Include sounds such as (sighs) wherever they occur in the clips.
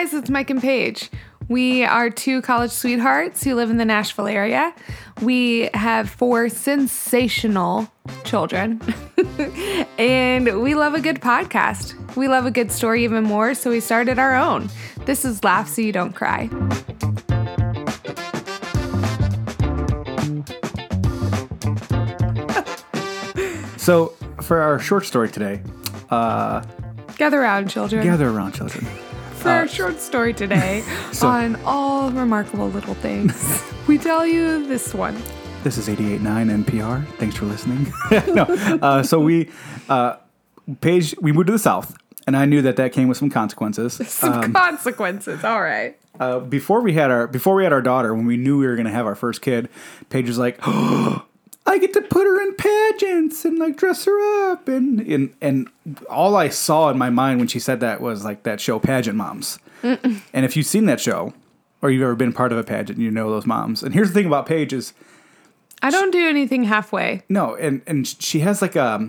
guys, it's Mike and Paige. We are two college sweethearts who live in the Nashville area. We have four sensational children, (laughs) and we love a good podcast. We love a good story even more, so we started our own. This is Laugh So You Don't Cry. (laughs) So, for our short story today, uh, Gather around, children, gather around, children. For our short story today (laughs) so- on all remarkable little things. (laughs) we tell you this one. This is 88.9 NPR. Thanks for listening. (laughs) no, uh, so we, uh, Paige, we moved to the South, and I knew that that came with some consequences. Some consequences. All right. Uh, before we had our before we had our daughter, when we knew we were going to have our first kid, Paige was like, (gasps) oh, "I get to put her in pageants and like dress her up," and and and all I saw in my mind when she said that was like that show Pageant Moms. And if you've seen that show, or you've ever been part of a pageant, you know those moms. And here's the thing about Paige is I don't do anything halfway. no, and and she has like a,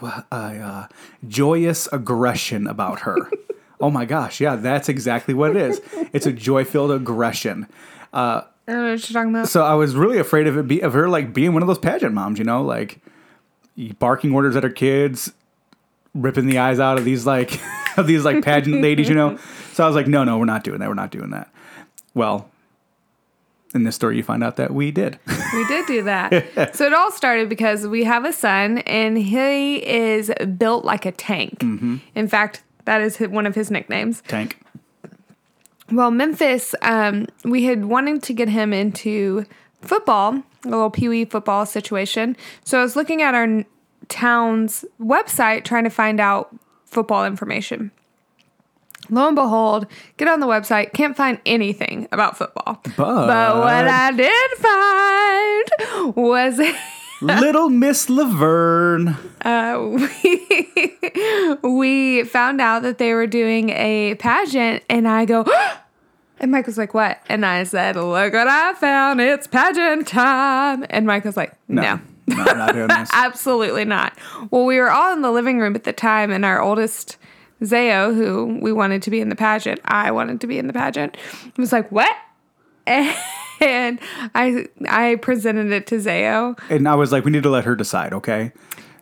well, a uh, joyous aggression about her. (laughs) oh my gosh, yeah, that's exactly what it is. It's a joy-filled aggression. I don't know what you're talking about. So I was really afraid of it be of her like being one of those pageant moms, you know, like barking orders at her kids, ripping the eyes out of these like (laughs) of these like pageant (laughs) ladies, you know. So I was like, no, no, we're not doing that. We're not doing that. Well, in this story, you find out that we did. (laughs) We did do that. so it all started because we have a son and he is built like a tank. Mm-hmm. In fact, that is one of his nicknames. Tank. Well, Memphis, um, we had wanted to get him into football, a little pee wee football situation. So I was looking at our town's website trying to find out football information. Lo and behold, get on the website, can't find anything about football. But- but what I did find was (laughs) Little Miss La Vergne. uh, we, (laughs) we found out that they were doing a pageant, and I go, (gasps) and Mike was like, "What?" And I said, "Look what I found! It's pageant time!" And Mike was like, "No." No, I'm not doing this. (laughs) Absolutely not. Well, we were all in the living room at the time, and our oldest, Zayo, who we wanted to be in the pageant, I wanted to be in the pageant, was like, What? (laughs) And I I presented it to Zayo. And I was like, we need to let her decide, okay?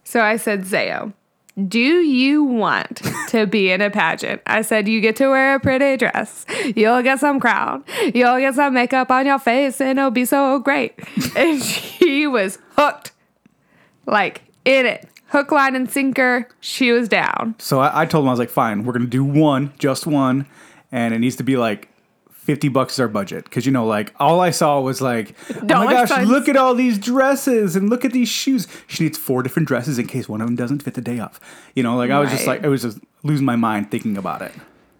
So I said, Zayo, do you want to be in a pageant? I said, you get to wear a pretty dress. You'll get some crown. You'll get some makeup on your face, and it'll be so great. (laughs) and she was hooked, like in it. Hook, line, and sinker. She was down. So I, I told him I was like, fine, we're gonna do one, just one, and it needs to be like fifty bucks is our budget because you know, like all I saw was like, oh my gosh, look at all these dresses and look at these shoes. She needs four different dresses in case one of them doesn't fit the day of. You know, like I was just like, I was just losing my mind thinking about it.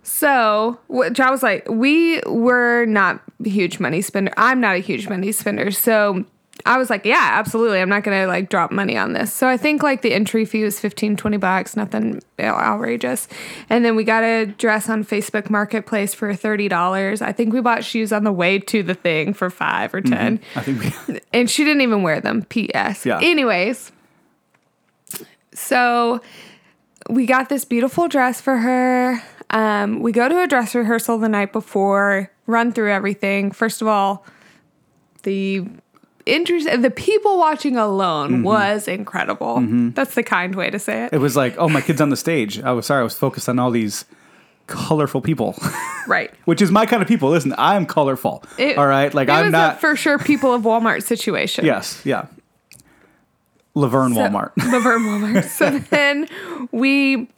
So, which I was like, we were not a huge money spender. I'm not a huge money spender. So I was like, yeah, absolutely. I'm not going to like drop money on this. So I think like the entry fee was 15, 20 bucks, nothing outrageous. And then we got a dress on Facebook Marketplace for $30. I think we bought shoes on the way to the thing for five or 10 I think we, (laughs) and she didn't even wear them. P.S. Yeah. Anyways, so we got this beautiful dress for her. Um, we go to a dress rehearsal the night before, run through everything. First of all, the interest, the people watching alone mm-hmm. was incredible. Mm-hmm. That's the kind way to say it. it was like, oh, my kid's on the stage. I was sorry, I was focused on all these colorful people, (laughs) Right. which is my kind of people. Listen, I'm colorful. It- all right, like I'm was not. a for sure people of Walmart situation. (laughs) yes, yeah. La Vergne So- Walmart. (laughs) La Vergne Walmart. So then we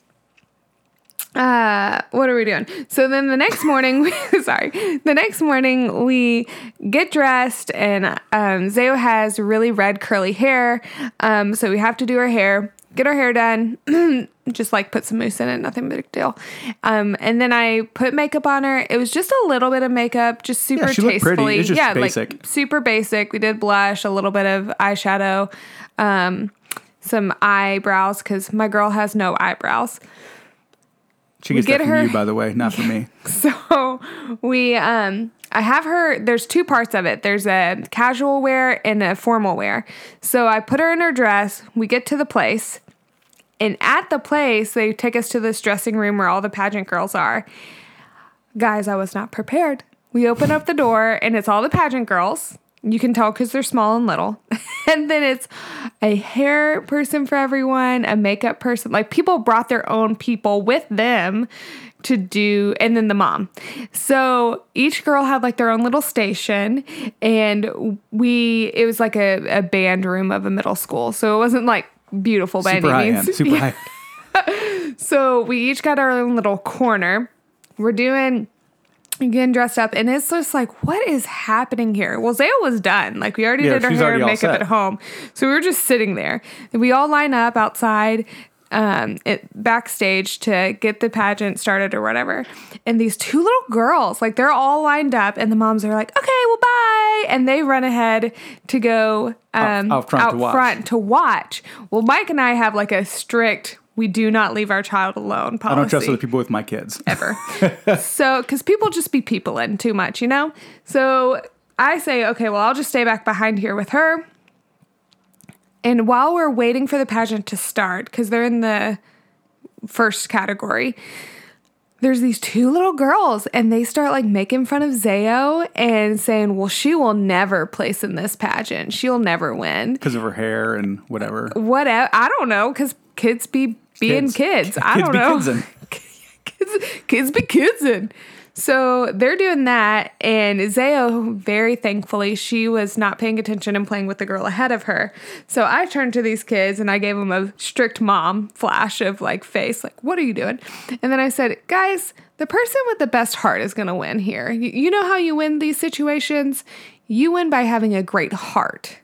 uh what are we doing? So then the next morning (laughs) we sorry. The next morning we get dressed and um Zayo has really red curly hair. Um so we have to do her hair, get her hair done. (clears throat) just like put some mousse in it, nothing big deal. Um, and then I put makeup on her. It was just a little bit of makeup, just super yeah, she looked pretty. tastefully. It's just yeah, basic. like super basic. We did blush, a little bit of eyeshadow, um, some eyebrows because my girl has no eyebrows. She gets get that from her- you, by the way, not from me. (laughs) So we, um, I have her. There's two parts of it. There's a casual wear and a formal wear. So I put her in her dress. We get to the place, and at the place they take us to this dressing room where all the pageant girls are. Guys, I was not prepared. We open up the door and it's all the pageant girls. You can tell because they're small and little. (laughs) and then it's a hair person for everyone, a makeup person. Like people brought their own people with them to do, and then the mom. So each girl had like their own little station. And we, it was like a, a band room of a middle school. So it wasn't like beautiful by Super any means. end. Super Yeah. (laughs) high. So we each got our own little corner. We're doing getting dressed up, and it's just like, what is happening here? Well, Zaya was done. Like we already Yeah, did her hair and makeup at home, so we were just sitting there. We all line up outside. Um, it backstage to get the pageant started or whatever, and these two little girls, like they're all lined up, and the moms are like, "Okay, well, bye," and they run ahead to go um, out front to watch. front to watch. Well, Mike and I have like a strict we do not leave our child alone policy. I don't trust other people with my kids. ever. (laughs) so, because people just be people in too much, you know? So I say, okay, well, I'll just stay back behind here with her. And while we're waiting for the pageant to start, because they're in the first category, there's these two little girls and they start like making fun of Zayo and saying, well, she will never place in this pageant. She'll never win. because of her hair and whatever. Whatever. I don't know, because kids be being Kids. kids. I Kids don't know. (laughs) kids, kids be kidsing. So they're doing that, and Zayo, very thankfully, she was not paying attention and playing with the girl ahead of her. So I turned to these kids and I gave them a strict mom flash of like face, like, what are you doing? And then I said, guys, the person with the best heart is going to win here. You, you know how you win these situations? You win by having a great heart.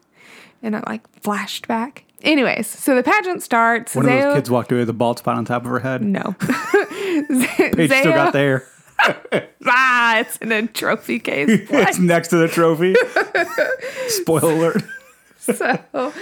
And I like flashed back. Anyways, so the pageant starts. One of those kids walked away with a bald spot on top of her head. No. (laughs) (laughs) Paige still got there. (laughs) Ah, it's in a trophy case. it's next to the trophy. Spoiler alert. so,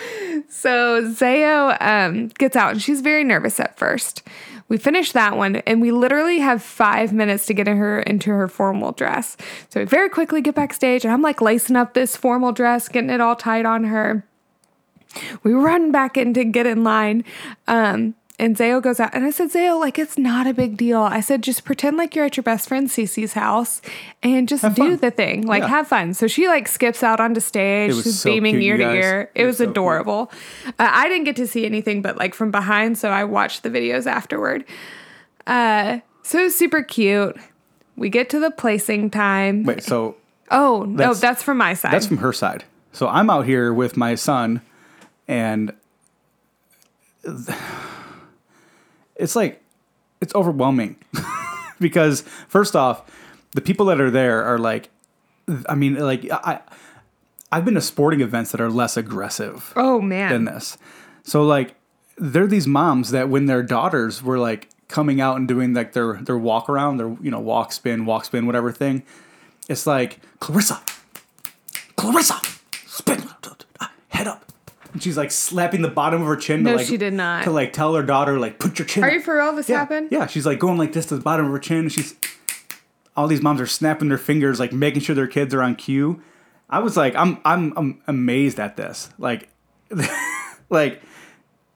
so Zayo um, gets out and she's very nervous at first. We finish that one and we literally have five minutes to get her into her formal dress. So we very quickly get backstage and I'm like lacing up this formal dress, getting it all tied on her. We run back in to get in line. Um, and Zayo goes out, and I said, Zayo, like, it's not a big deal. I said, just pretend like you're at your best friend Cece's house and just do fun. the thing. Like, Yeah. have fun. So she, like, skips out onto stage. She's so beaming cute, ear to ear. It, It was, was so adorable. Uh, I didn't get to see anything but, like, from behind. So I watched the videos afterward. Uh, so it was super cute. We get to the placing time. Wait, so Oh, no, That's- that's from my side. that's from her side. So I'm out here with my son, and it's like it's overwhelming (laughs) because first off, the people that are there are like, I mean, like I, I've been to sporting events that are less aggressive oh, man. than this. So like they're these moms that when their daughters were like coming out and doing like their their walk around, their you know walk spin, walk spin, whatever thing, it's like Clarissa, Clarissa, spin, (laughs) head up. And she's like slapping the bottom of her chin. No, to, like, she did not. To like tell her daughter like put your chin. Are up. you for real? This yeah. happened? Yeah, she's like going like this to the bottom of her chin. She's all these moms are snapping their fingers, like making sure their kids are on cue. I was like, I'm I'm, I'm amazed at this. Like, (laughs) like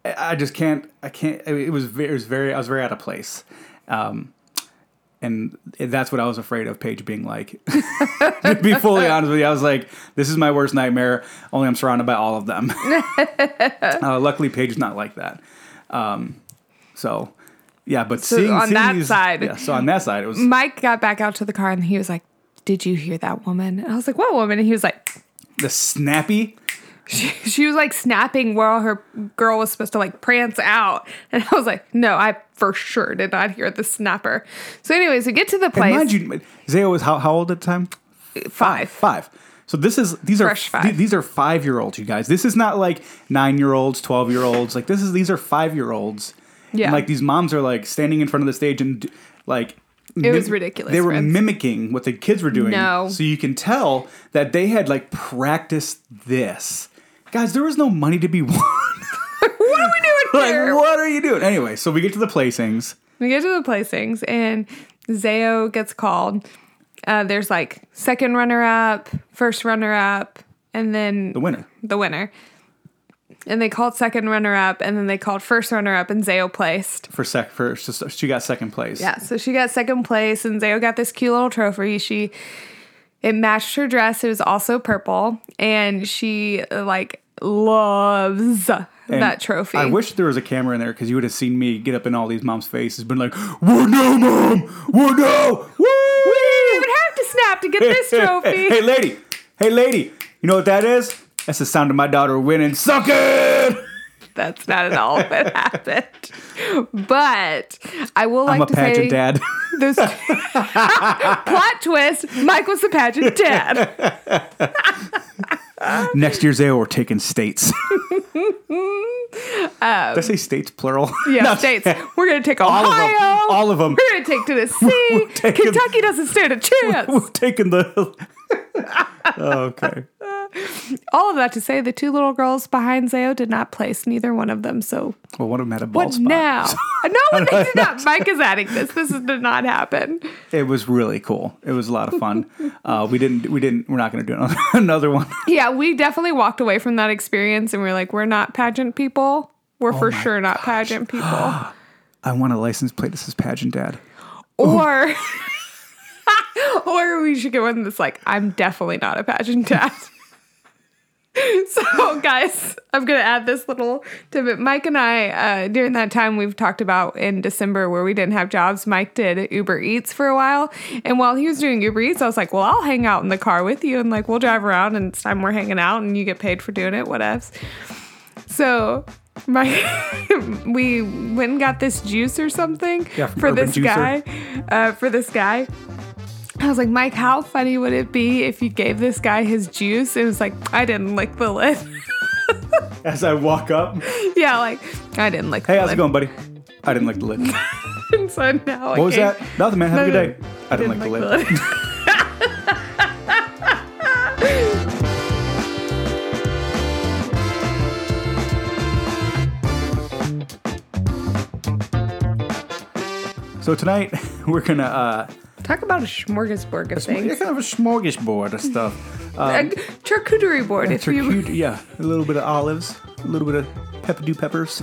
I I just can't. I can't. It was very. It was very. I was very out of place. Um, and that's what I was afraid of Paige being like. (laughs) to be fully honest with you, I was like, "This is my worst nightmare." Only I'm surrounded by all of them. (laughs) uh, luckily, Paige's not like that. Um, so, yeah, but seeing, on seeing that these- side- yeah. So on that side, it was Mike got back out to the car and he was like, Did you hear that woman? And I was like, What woman? And he was like, the snappy. She, she was like snapping while her girl was supposed to like prance out. And I was like, No, I for sure did not hear the snapper. So, anyways, we get to the And place. mind you, Zayo was how, how old at the time? five. Five. So this is these are Fresh five. th- these are five year olds, you guys. This is not like nine year olds, twelve year olds. Like this is these are five year olds. Yeah. And like these moms are like standing in front of the stage and like It was ridiculous, They were friends. mimicking what the kids were doing. No. So you can tell that they had like practiced this. Guys, there was no money to be (laughs) won. (laughs) What are we doing (laughs) like, here? what are you doing? Anyway, so we get to the placings. We get to the placings and Zayo gets called. Uh, there's like second runner up, first runner up, and then The winner. the winner. and they called second runner up, and then they called first runner up, and Zayo placed. for sec for she got second place. Yeah, so she got second place, and Zayo got this cute little trophy. She it matched her dress. It was also purple, and she like loves And that trophy. I wish there was a camera in there because you would have seen me get up in all these moms' faces, been like, "What no, mom? What no? Woo!" we didn't even have to snap to get this (laughs) trophy. hey, lady. Hey, lady. You know what that is? That's the sound of my daughter winning. Suck it. That's not at all what (laughs) happened. But I will like I'm a to pageant say dad. (laughs) those (laughs) plot twist. Mike was the pageant dad. Next year's AO, we're taking states. Did I say states plural? Um, Yeah, No, states. We're gonna take All of them. Ohio. All of them. We're gonna take Tennessee. taking- Kentucky doesn't stand a chance. We're taking the. Okay. All of that to say, the two little girls behind Zayo did not place neither one of them. So Well, one of them had a ball what spot. now? (laughs) no, they did not. Mike is adding this. This did not happen. It was really cool. It was a lot of fun. Uh, we didn't. We didn't. We're not going to do another, (laughs) another one. Yeah, we definitely walked away from that experience and we are like, we're not pageant people. We're for Oh my sure not pageant people. (gasps) I want a license plate that says pageant dad. or (laughs) (laughs) or we should get one that's like, I'm definitely not a pageant dad. (laughs) so guys, I'm gonna add this little tidbit. Mike and I, uh, during that time we've talked about in December where we didn't have jobs, Mike did Uber Eats for a while. And while he was doing Uber Eats, I was like, Well, I'll hang out in the car with you and like we'll drive around and it's time we're hanging out and you get paid for doing it, whatevs. So my (laughs) we went and got this juice or something Yeah, for Urban this Juicer. guy. Uh, for this guy. I was like, Mike, how funny would it be if you gave this guy his juice? It was like, I didn't lick the lid. (laughs) As I walk up, yeah, like I didn't lick hey, the how's it going, buddy? I didn't like the lid. What (laughs) And so now I was that? Nothing, man. Have a good day. I didn't, like the lid. (laughs) So tonight we're gonna uh, Talk about a smorgasbord of yeah, things. kind of a smorgasbord of stuff. (laughs) a charcuterie board, if you. (laughs) Yeah, a little bit of olives, a little bit of Peppadew peppers,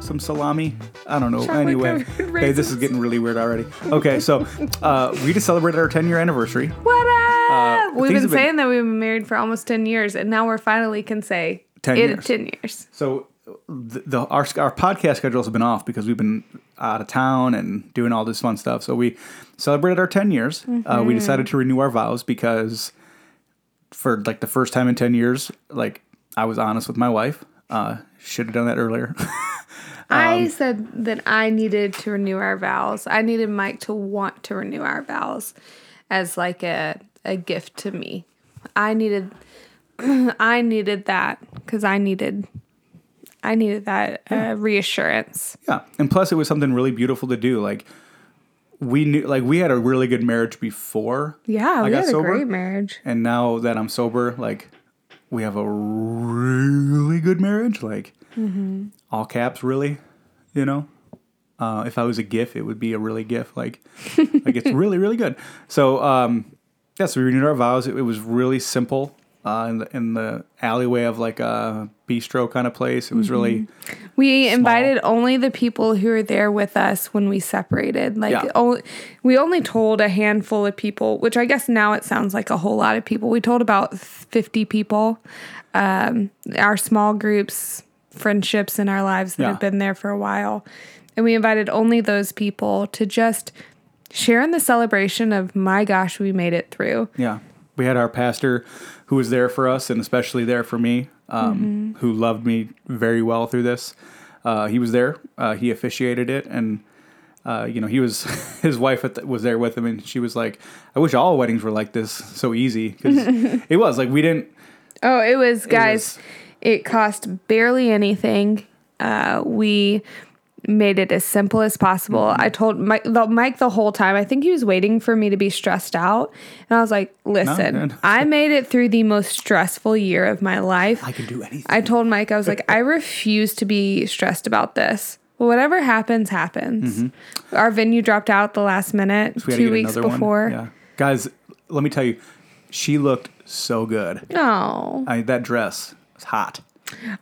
(laughs) some salami. I don't know. Chocolate anyway, hey, this is getting really weird already. Okay, so uh, we just celebrated our 10 year anniversary. What up? We've Uh, been been- saying that we've been married for almost 10 years, and now we're finally can say 10 it years. 10 years. So the, the our our podcast schedules have been off because we've been out of town and doing all this fun stuff. So we celebrated our 10 years. Uh, Mm-hmm. we decided to renew our vows because for like the first time in 10 years, like I was honest with my wife. Uh, should have done that earlier. (laughs) Um, I said that I needed to renew our vows. I needed Mike to want to renew our vows as like a a gift to me. I needed (clears throat) I needed that cuz I needed I needed that uh, reassurance. Yeah, and plus it was something really beautiful to do. Like we knew, like we had a really good marriage before. Yeah, I we had sober. a great marriage. and now that I'm sober, like we have a really good marriage. Like Mm-hmm. all caps, really. You know, uh, if I was a GIF, it would be a really GIF. Like, like it's (laughs) really, really good. So, um, yeah, so we renewed our vows. It, it was really simple. Uh, in, the, in the alleyway of like a bistro kind of place. It was really Mm-hmm. We invited only the people who were there with us when we separated. Like, Yeah. o- we only told a handful of people, which I guess now it sounds like a whole lot of people. We told about 50 people. Um, our small groups, friendships in our lives that Yeah. have been there for a while. And we invited only those people to just share in the celebration of, my gosh, we made it through. Yeah. We had our pastor who was there for us and especially there for me, um, who loved me very well through this. Uh, he was there. Uh, he officiated it. And, uh, you know, he was, (laughs) his wife at the, was there with him and she was like, I wish all weddings were like this so easy. Cause (laughs) it was like, we didn't, Oh, it was, guys, was- it cost barely anything. Uh, we made it as simple as possible. Mm-hmm. I told Mike the, Mike the whole time, I think he was waiting for me to be stressed out. And I was like, listen. (laughs) I made it through the most stressful year of my life. I can do anything. I told Mike, I was like, I refuse to be stressed about this. Whatever happens, happens. Our venue dropped out the last minute, Mm-hmm. We two weeks before. Yeah. Guys, let me tell you, she looked so good. Oh. I, that dress was hot.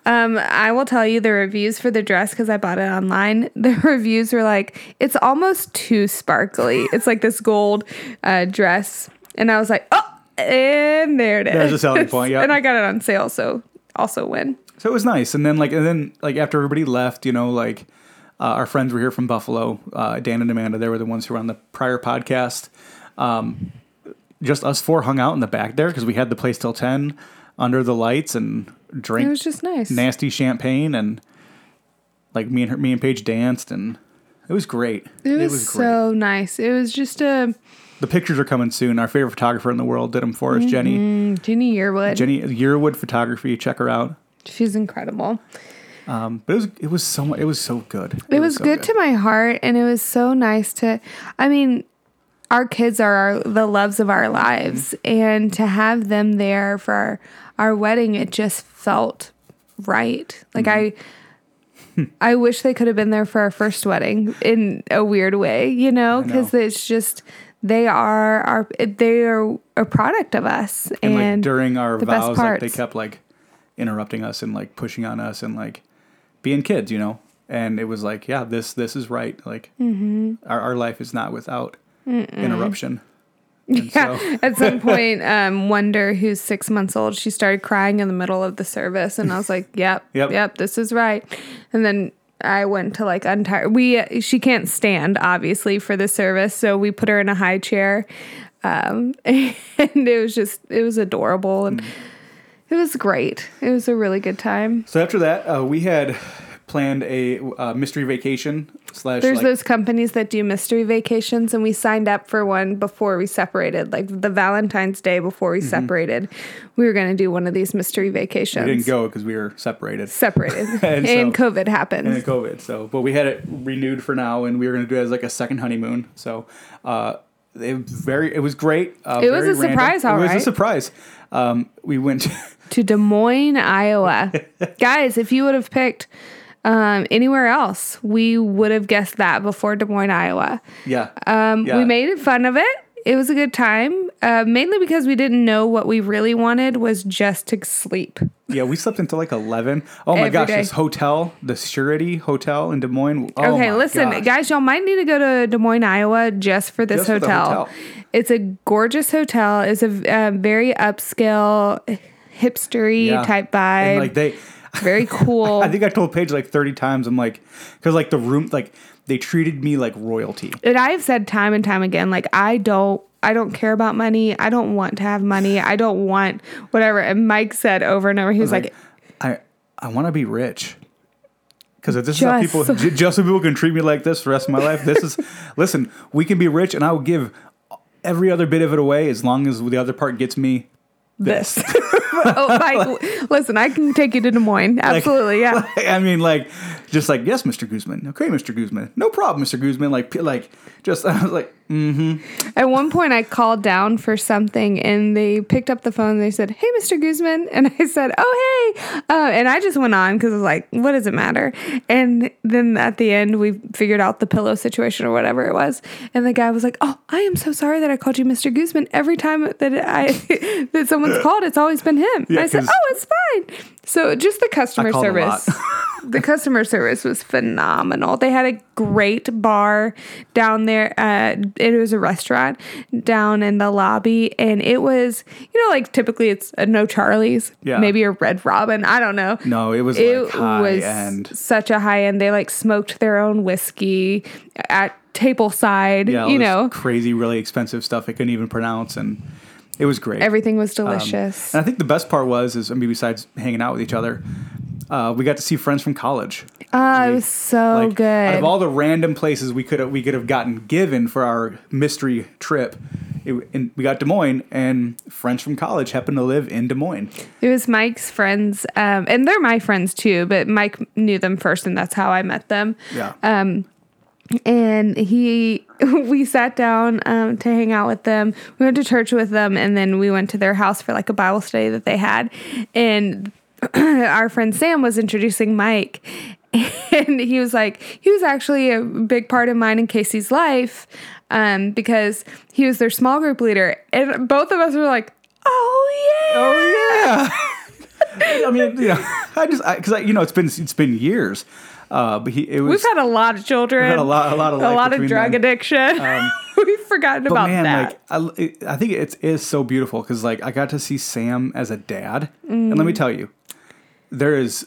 Um, I will tell you the reviews for the dress because I bought it online. (laughs) The reviews were like, it's almost too sparkly. it's like this gold uh, dress, and I was like, oh, and there it is. There's a selling point, (laughs) yep. and I got it on sale, so also win. So it was nice. And then like and then like after everybody left, you know, like uh, our friends were here from Buffalo, uh, Dan and Amanda. They were the ones who were on the prior podcast. Um, just us four hung out in the back there because we had the place till ten under the lights and drank It was just nice. nasty champagne and like me and her, me and Paige danced and it was great. It was, so nice. It was just a The pictures are coming soon. Our favorite photographer in the world did them for us, Jenny. Jenny Yearwood. Jenny Yearwood Photography. Check her out. She's incredible. Um, but it was it was so it was so good. It was so good, to my heart, and it was so nice to. I mean, our kids are our, the loves of our lives, and to have them there for our, wedding, it just felt right. Like I. I wish they could have been there for our first wedding in a weird way, you know, because it's just they are our they are a product of us, and, and, like during our vows, like they kept like interrupting us and like pushing on us and like being kids, you know. And it was like, yeah, this this is right. Like Mm-hmm. our our life is not without interruption. And (laughs) Yeah. so- At some (laughs) point, um, Wonder, who's six months old, she started crying in the middle of the service, and I was like, "Yep, (laughs) Yep. yep, this is right." And then I went to like untie. We she can't stand obviously for the service, so we put her in a high chair, um, and it was just it was adorable and it was great. It was a really good time. So after that, uh, we had planned a uh, mystery vacation slash There's like, those companies that do mystery vacations, and we signed up for one before we separated. Like the Valentine's Day before we separated, we were going to do one of these mystery vacations. Mm-hmm. we didn't go because we were separated. Separated, (laughs) And and, so- COVID happened. and COVID. So, but we had it renewed for now, and we were going to do it as like a second honeymoon. So, uh, it was very, it was great. Uh, It was very a surprise, It was a surprise. Um, we went. to Des Moines, Iowa. (laughs) Guys, if you would have picked um, anywhere else, we would have guessed that before Des Moines, Iowa. yeah. Um, Yeah. We made fun of it. It was a good time, uh, mainly because we didn't know what we really wanted was just to sleep. Yeah, we slept until like eleven. Oh my Every gosh, day. this hotel, the Surety Hotel in Des Moines. Oh okay, listen, gosh. guys, y'all might need to go to Des Moines, Iowa, just for this Just for the hotel. hotel. It's a gorgeous hotel. It's a uh, very upscale, hipstery Yeah. type And vibe. like they, very (laughs) cool. I think I told Paige like thirty times. I'm like, because like the room, like they treated me like royalty. and I've said time and time again, like I don't I don't care about money. I don't want to have money. I don't want whatever. And Mike said over and over, he was like, I I want to be rich. Because if this is how people, (laughs) just so people can treat me like this for the rest of my life, this is, (laughs) listen, we can be rich and I will give every other bit of it away as long as the other part gets me this. (laughs) oh, Mike, listen, I can take you to Des Moines. Absolutely, yeah. (laughs) I mean, like, just like, yes, Mr. Guzman. Okay, Mr. Guzman. No problem, Mr. Guzman. Like, like, just, (laughs) I was like, mm-hmm. At one point, I called down for something, and they picked up the phone. and They said, "Hey, Mr. Guzman," (laughs) and I said, "Oh, hey," uh, and I just went on because I was like, "What does it matter?" And then at the end, we figured out the pillow situation or whatever it was, and the guy was like, "Oh, I am so sorry that I called you Mr. Guzman. Every time that I (laughs) that someone's called, it's always been him." Yeah, I said, "Oh, it's fine." So just the customer called a lot. service. (laughs) the customer service was phenomenal. They had a great bar down there. Uh, it was a restaurant down in the lobby, and it was, you know, like typically it's a no Charlie's, Yeah. maybe a Red Robin. I don't know. no, it was it like high was end. such a high end. They like smoked their own whiskey at table side. Yeah, you know, crazy, really expensive stuff I couldn't even pronounce. And it was great. everything was Um, delicious. and I think the best part was, is I mean, besides hanging out with each other, uh, we got to see friends from college. oh, it was so Like, good. Out of all the random places we could have, we could have gotten given for our mystery trip, it, and we got Des Moines, and friends from college happened to live in Des Moines. It was Mike's friends, um, and they're my friends too. But Mike knew them first, and that's how I met them. Yeah. Um, and he, (laughs) we sat down um, to hang out with them. We went to church with them, and then we went to their house for like a Bible study that they had. And (clears throat) our friend Sam was introducing Mike, (laughs) and he was like, he was actually a big part of mine and Casey's life um, because he was their small group leader, and both of us were like, oh yeah, oh yeah. (laughs) I mean, you know, I just because I, you know it's been it's been years, uh, but he it was. We've had a lot of children. had a lot- a lot of a lot of drug them. addiction. (laughs) We've forgotten but about man, that. like I, I think it is so beautiful because like I got to see Sam as a dad, and let me tell you, there is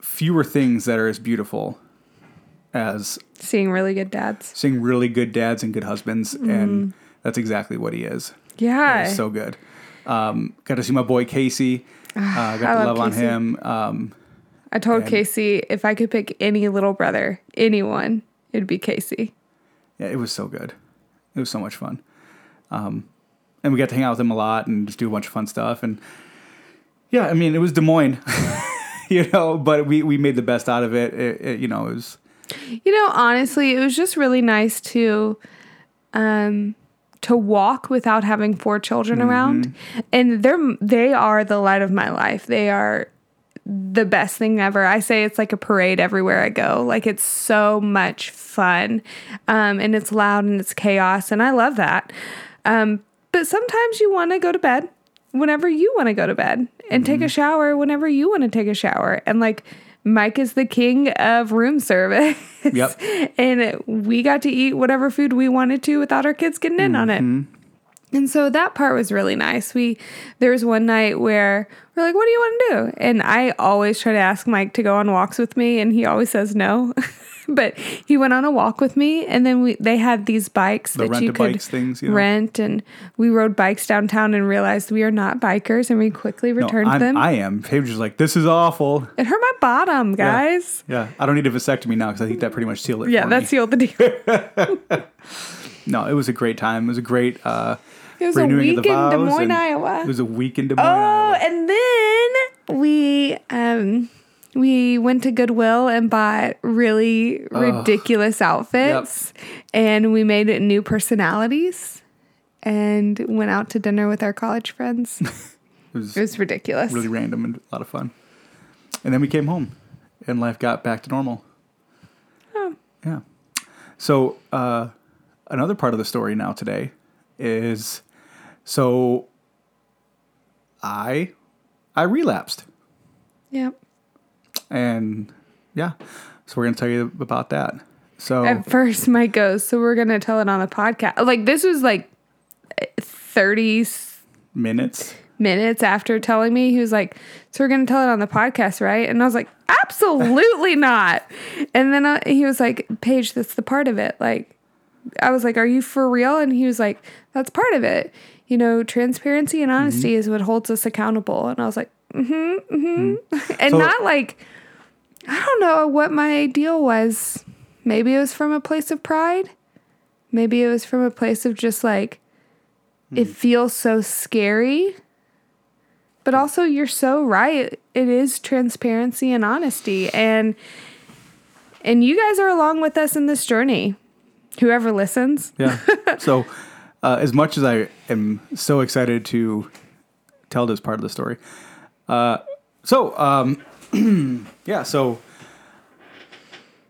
fewer things that are as beautiful as Seeing really good dads. seeing really good dads and good husbands, and that's exactly what he is. Yeah. It's so good. Um, got to see my boy Casey. Uh, got I to love love on him. Um, I told and- Casey if I could pick any little brother, anyone, it'd be Casey. yeah, it was so good. It was so much fun. Um, and we got to hang out with him a lot and just do a bunch of fun stuff. And yeah, I mean, it was Des Moines, (laughs) you know, but we, we made the best out of it. It, it. You know, it was You know, honestly, it was just really nice to um to walk without having four children around. And they're they are the light of my life. They are the best thing ever. I say it's like a parade everywhere I go. Like it's so much fun. Um and it's loud and it's chaos and I love that. Um but sometimes you want to go to bed whenever you want to go to bed and take a shower whenever you want to take a shower. And like Mike is the king of room service. Yep. (laughs) and we got to eat whatever food we wanted to without our kids getting in on it. And so that part was really nice. We there was one night where we're like, "What do you want to do?" And I always try to ask Mike to go on walks with me, and he always says no. (laughs) but he went on a walk with me, and then we they had these bikes The that you could things, you know? rent, and we rode bikes downtown and realized we are not bikers, and we quickly no, returned I'm, them. I am. Paige was like, this is awful. it hurt my bottom, guys. Yeah. I don't need a vasectomy now because I think that pretty much sealed it. Yeah, for that's me. sealed the deal. (laughs) No, it was a great time. It was a great uh, It was a week in Des. Moines, Iowa. It was a week in Des Moines, Oh, Iowa. and then we um we went to Goodwill and bought really ridiculous outfits and we made new personalities and went out to dinner with our college friends. (laughs) It was It was ridiculous. really random and a lot of fun. And then we came home, and life got back to normal. Oh. Yeah. So uh, another part of the story now today is so I I relapsed, Yep. and yeah, so we're gonna tell you about that. So At first Mike goes, so we're gonna tell it on the podcast. Like this was like thirty minutes. minutes after telling me, he was like, "So we're gonna tell it on the podcast, right?" And I was like, "Absolutely (laughs) not." And then uh, he was like, "Paige, that's the part of it." Like, I was like, "Are you for real?" And he was like, "That's part of it. You know, transparency and honesty is what holds us accountable." And I was like, "Mm-hmm, mm-hmm," (laughs) and So- not like, I don't know what my ideal was. Maybe it was from a place of pride. Maybe it was from a place of just like, it feels so scary. But also, you're so right. It is transparency and honesty, and and you guys are along with us in this journey. Whoever listens, Yeah. (laughs) so, uh, as much as I am so excited to tell this part of the story, uh, so um, (clears throat) yeah, so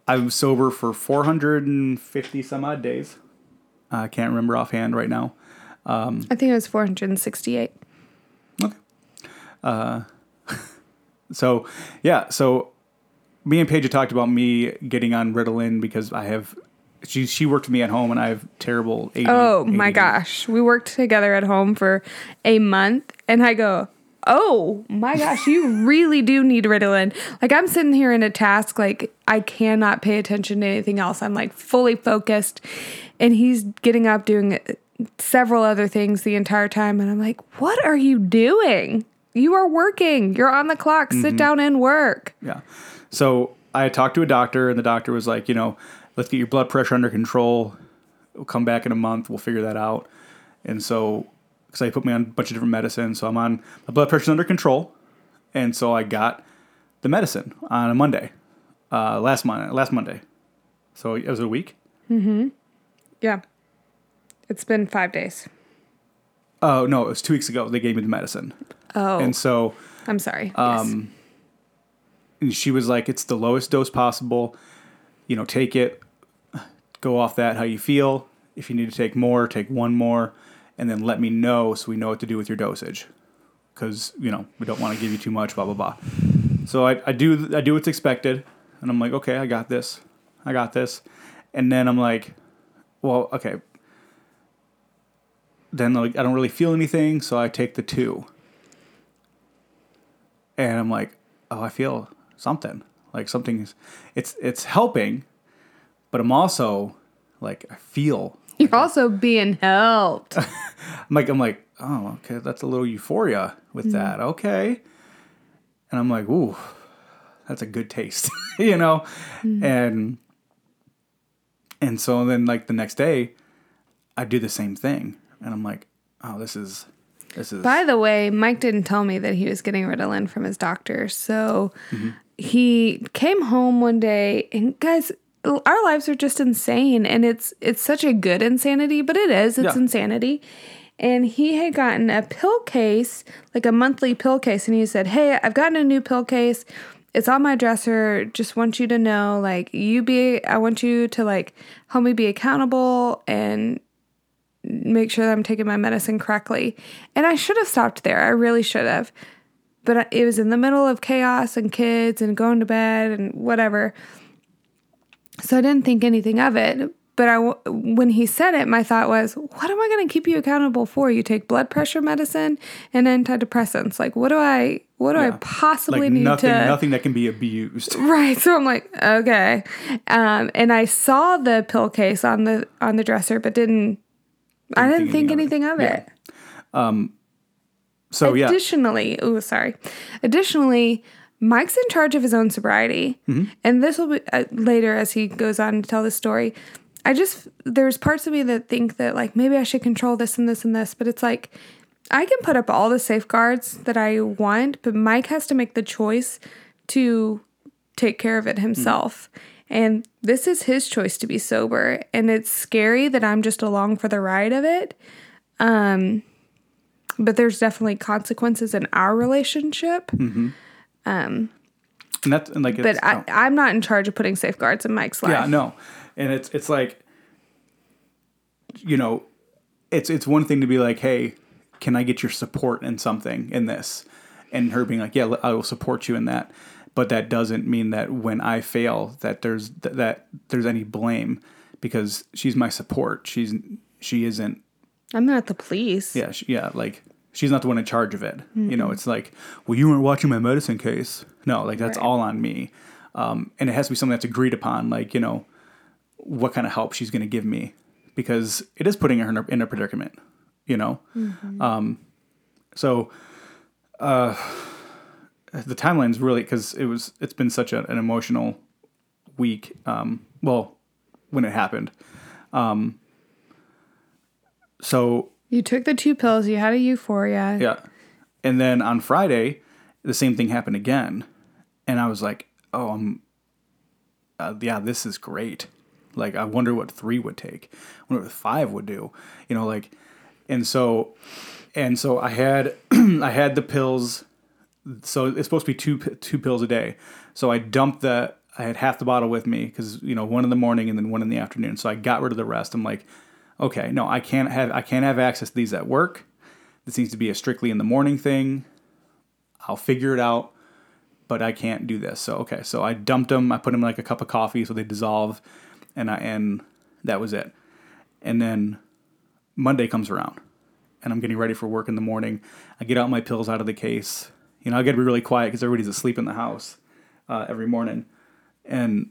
I'm sober for 450 some odd days. I can't remember offhand right now. I think it was 468. Okay. Uh, (laughs) so yeah, so me and Paige talked about me getting on Ritalin because I have. She she worked with me at home and I have terrible. AD, Oh my gosh. We worked together at home for a month and I go, Oh my gosh, you (laughs) really do need Ritalin. Like I'm sitting here in a task, like I cannot pay attention to anything else. I'm like fully focused. And he's getting up doing several other things the entire time. And I'm like, What are you doing? You are working. You're on the clock. Sit mm-hmm. down and work. Yeah. So I talked to a doctor, and the doctor was like, you know, let's get your blood pressure under control. We'll come back in a month. We'll figure that out. And so, because he put me on a bunch of different medicine, so I'm on my blood pressure's under control, and so I got the medicine on a Monday, uh, last Monday, last Monday. So it was a week. Mm-hmm. Yeah. It's been five days. Oh no, it was two weeks ago. They gave me the medicine, Oh, and so I'm sorry. Um, and she was like, "It's the lowest dose possible. You know, take it. Go off that how you feel. If you need to take more, take one more, and then let me know so we know what to do with your dosage. because you know we don't want to give you too much, blah blah blah. So I, I do I do what's expected, and I'm like, okay, I got this, I got this, and then I'm like, well, okay. Then like I don't really feel anything, so I take the two, and I'm like, oh, I feel something, like something's, it's it's helping, but I'm also like I feel (laughs) You're also being helped. (laughs) I'm like, I'm like, oh, okay, that's a little euphoria with mm-hmm. that. Okay. And I'm like, ooh, that's a good taste, (laughs) you know? Mm-hmm. And and so then like the next day, I do the same thing. And I'm like, oh, this is this is By the way, Mike didn't tell me that he was getting Ritalin from his doctor. So mm-hmm. He came home one day and guys, our lives are just insane and it's it's such a good insanity, but it is. It's Yeah. insanity. And he had gotten a pill case, like a monthly pill case, and he said, "Hey, I've gotten a new pill case. It's on my dresser. Just want you to know like you be I want you to like help me be accountable and make sure that I'm taking my medicine correctly. And I should have stopped there. I really should have. But it was in the middle of chaos and kids and going to bed and whatever. So I didn't think anything of it. But I, when he said it, my thought was, what am I going to keep you accountable for? You take blood pressure medicine and antidepressants. Like, what do I, what do I possibly like need nothing to? nothing that can be abused. (laughs) Right. So I'm like, okay. Um, and I saw the pill case on the on the dresser, but didn't. I didn't think anything of it. So yeah. Additionally, oh sorry. Additionally, Mike's in charge of his own sobriety, mm-hmm. and this will be uh, later as he goes on to tell the story. I just there's parts of me that think that like maybe I should control this and this and this, but it's like I can put up all the safeguards that I want, but Mike has to make the choice to take care of it mm-hmm. himself. And this is his choice to be sober, and it's scary that I'm just along for the ride of it um, but there's definitely consequences in our relationship. Mm-hmm. Um, and that's and like it's, But I, I'm not in charge of putting safeguards in Mike's life. Yeah, no. And it's it's like you know, it's it's one thing to be like, "Hey, can I get your support in something in this?" And her being like, "Yeah, I will support you in that." But that doesn't mean that when I fail that there's that, that there's any blame because she's my support. She's she isn't I'm not the police. yeah, she, yeah, like she's not the one in charge of it. You know, it's like, well, you weren't watching my medicine case. No, like that's Right. all on me. Um, and it has to be something that's agreed upon. Like, you know, what kind of help she's going to give me because it is putting her in a, in a predicament. You know, um, so uh, the timeline's really because it was it's been such a, an emotional week. Um, well, when it happened. Um, so You took the two pills, you had a euphoria. yeah. And then on Friday, the same thing happened again. And I was like, oh, I'm, uh, yeah, this is great. Like, I wonder what three would take. I wonder what five would do. You know, like, and so, and so I had, (clears throat) I had the pills. So it's supposed to be two, two pills a day. So I dumped the, I had half the bottle with me because, you know, one in the morning and then one in the afternoon. So I got rid of the rest. I'm like, okay, no, I can't have, I can't have access to these at work. This needs to be a strictly in the morning thing. I'll figure it out, but I can't do this. So okay, so I dumped them. I put them in like a cup of coffee so they dissolve, and I and that was it. And then Monday comes around, and I'm getting ready for work in the morning. I get out my pills out of the case. You know, I got to be really quiet because everybody's asleep in the house uh, every morning, and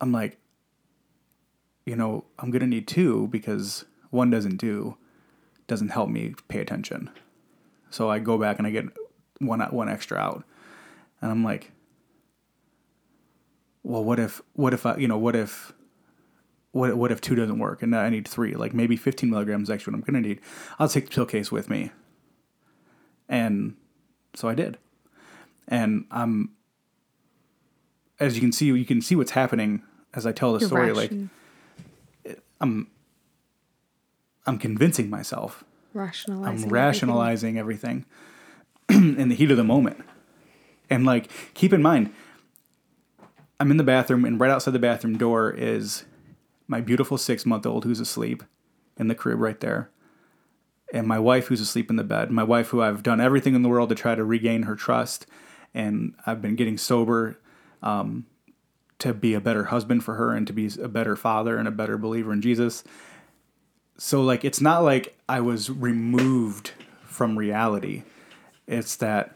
I'm like, you know, I'm gonna need two because one doesn't do, doesn't help me pay attention. So I go back and I get one one extra out, and I'm like, well, what if what if I you know what if what what if two doesn't work and now I need three? Like maybe 15 milligrams extra what I'm gonna need. I'll take the pill case with me, and so I did, and I'm as you can see you can see what's happening as I tell the story like ration- I'm convincing myself rationalizing. I'm rationalizing everything (clears throat) in the heat of the moment. And like, keep in mind, I'm in the bathroom, and right outside the bathroom door is my beautiful six month old who's asleep in the crib right there. and my wife who's asleep in the bed. My wife who I've done everything in the world to try to regain her trust, and I've been getting sober um, to be a better husband for her and to be a better father and a better believer in Jesus. So like it's not like I was removed from reality. It's that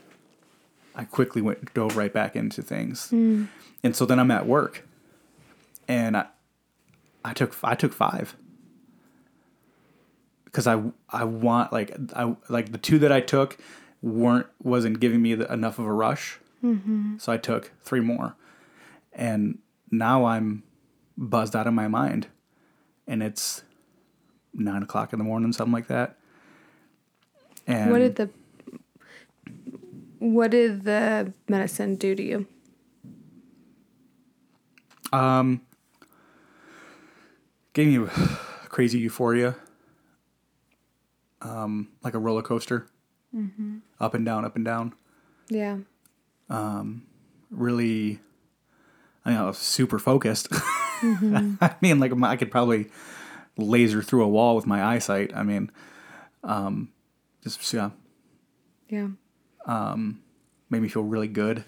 I quickly went dove right back into things. Hmm. And so then I'm at work and I, I took I took 5 cuz I I want like I like the two that I took weren't wasn't giving me the, enough of a rush. Mm-hmm. So I took 3 more. And now I'm buzzed out of my mind. And it's nine o'clock in the morning, something like that. And What did the what did the medicine do to you? um gave me (sighs) crazy euphoria, um, like a roller coaster, up and down, up and down. Yeah. Um, Really, I mean, I was super focused. (laughs) I mean, like I could probably laser through a wall with my eyesight. I mean, um, just yeah, Yeah. made me feel really good.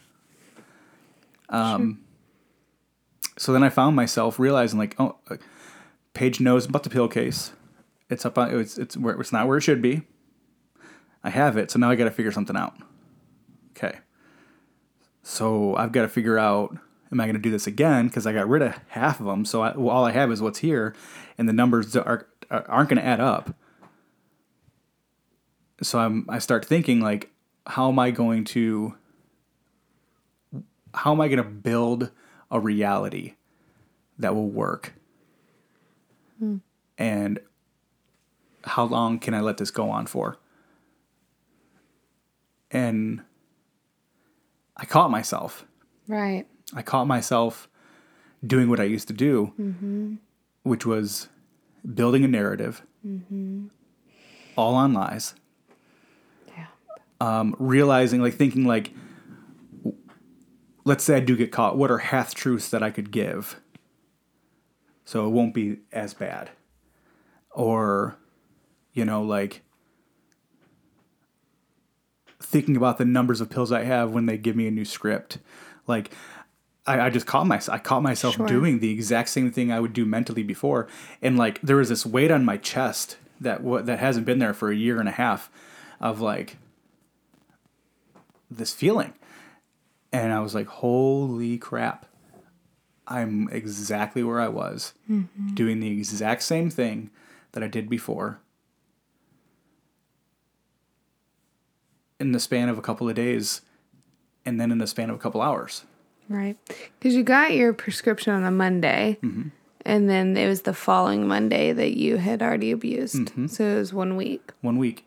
Um, so then I found myself realizing like, oh, uh, Paige knows about the pill case. It's up on it's it's where it's not where it should be. I have it, so now I got to figure something out. Okay. So I've got to figure out am I going to do this again because I got rid of half of them. So I, well, all I have is what's here, and the numbers are aren't going to add up. So I'm I start thinking like, how am I going to how am I going to build a reality that will work? Hmm. And how long can I let this go on for? And I caught myself. Right. I caught myself doing what I used to do, which was building a narrative, all on lies. Yeah. um, realizing, like thinking, like, let's say I do get caught. What are half truths that I could give, so it won't be as bad, or, you know, like thinking about the numbers of pills I have when they give me a new script, like. I, I just caught myself. I caught myself Sure. doing the exact same thing I would do mentally before, and like there was this weight on my chest that what that hasn't been there for a year and a half, of like, this feeling. And I was like, holy crap. I'm exactly where I was, mm-hmm. doing the exact same thing that I did before. In the span of a couple of days, and then in the span of a couple hours. Right. Because you got your prescription on a Monday, mm-hmm. and then it was the following Monday that you had already abused. Mm-hmm. So it was one week. one week.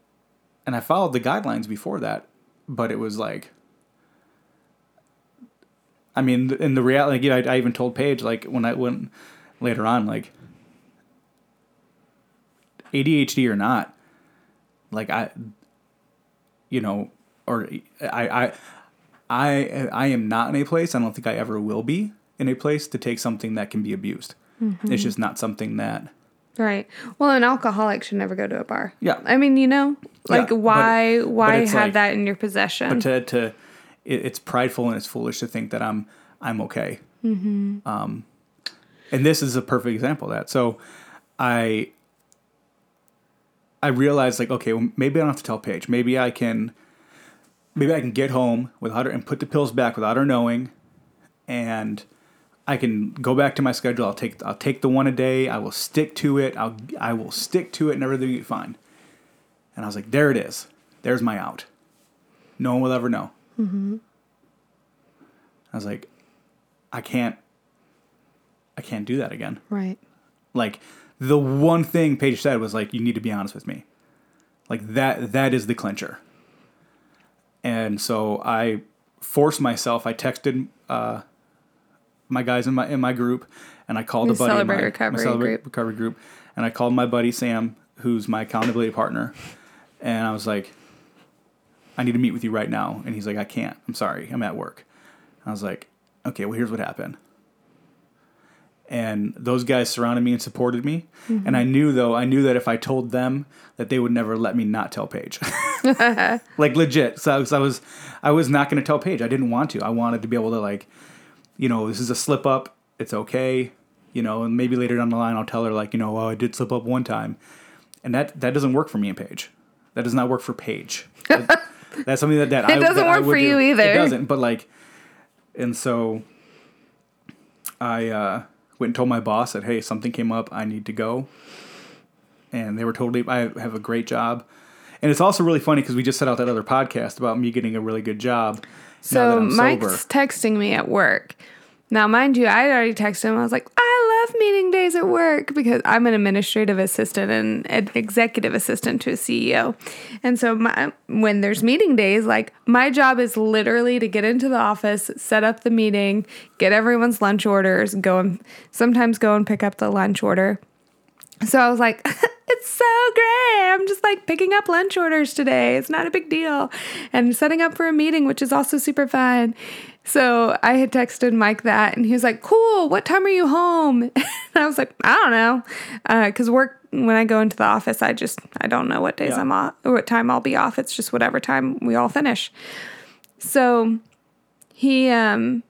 And I followed the guidelines before that, but it was like, I mean, in the reality, like, I, I even told Paige, like, when I went later on, like, ADHD or not, like, I, you know, or I, I, I, I am not in a place, I don't think I ever will be in a place to take something that can be abused. It's just not something that, Right. Well, an alcoholic should never go to a bar. Yeah. I mean, you know, like but- why why it's have like- that in your possession? But to to it, it's prideful and it's foolish to think that I'm I'm okay. Mm-hmm. Um, and this is a perfect example of that. So I I realized like okay, well, maybe I don't have to tell Paige. Maybe I can maybe I can get home without her and put the pills back without her knowing, and I can go back to my schedule. I'll take I'll take the one a day. I will stick to it. I'll I will stick to it, and everything will be fine. And I was like, there it is. There's my out. No one will ever know. Mm-hmm. I was like, I can't. I can't do that again. right. Like the one thing Paige said was like, you need to be honest with me. Like that. That is the clincher. And so I forced myself. I texted uh, my guys in my in my group, and I called The a buddy. Celebrate my, Recovery my Celebrate group. recovery group, and I called my buddy Sam, who's my accountability partner, and I was like, I need to meet with you right now. And he's like, I can't. I'm sorry. I'm at work. I was like, okay, well, here's what happened. And those guys surrounded me and supported me. And I knew though, I knew that if I told them that they would never let me not tell Paige. (laughs) (laughs) like legit. So I was, I was, I was not going to tell Paige. I didn't want to. I wanted to be able to like, you know, this is a slip up. It's okay. You know, and maybe later down the line I'll tell her like, you know, oh, I did slip up one time, and that that doesn't work for me and Paige. That does not work for Paige. That- (laughs) that's something that, that I doesn't that work for do. you either. It doesn't. But like, and so I uh, went and told my boss that hey, something came up. I need to go, and they were totally. I have a great job, and it's also really funny because we just set out that other podcast about me getting a really good job. So Mike's sober. texting me at work. Now, mind you, I had already texted him. I was like, I love meeting days at work because I'm an administrative assistant and an executive assistant to a CEO. And so my, when there's meeting days, like my job is literally to get into the office, set up the meeting, get everyone's lunch orders, go and sometimes go and pick up the lunch order. So I was like, (laughs) it's so great. I'm just like picking up lunch orders today. It's not a big deal. And setting up for a meeting, which is also super fun. So I had texted Mike that and he was like, cool. What time are you home? (laughs) And I was like, I don't know. Because work, when I go into the office, I just, I don't know what days Yeah. I'm off or what time I'll be off. It's just whatever time we all finish. So he, um,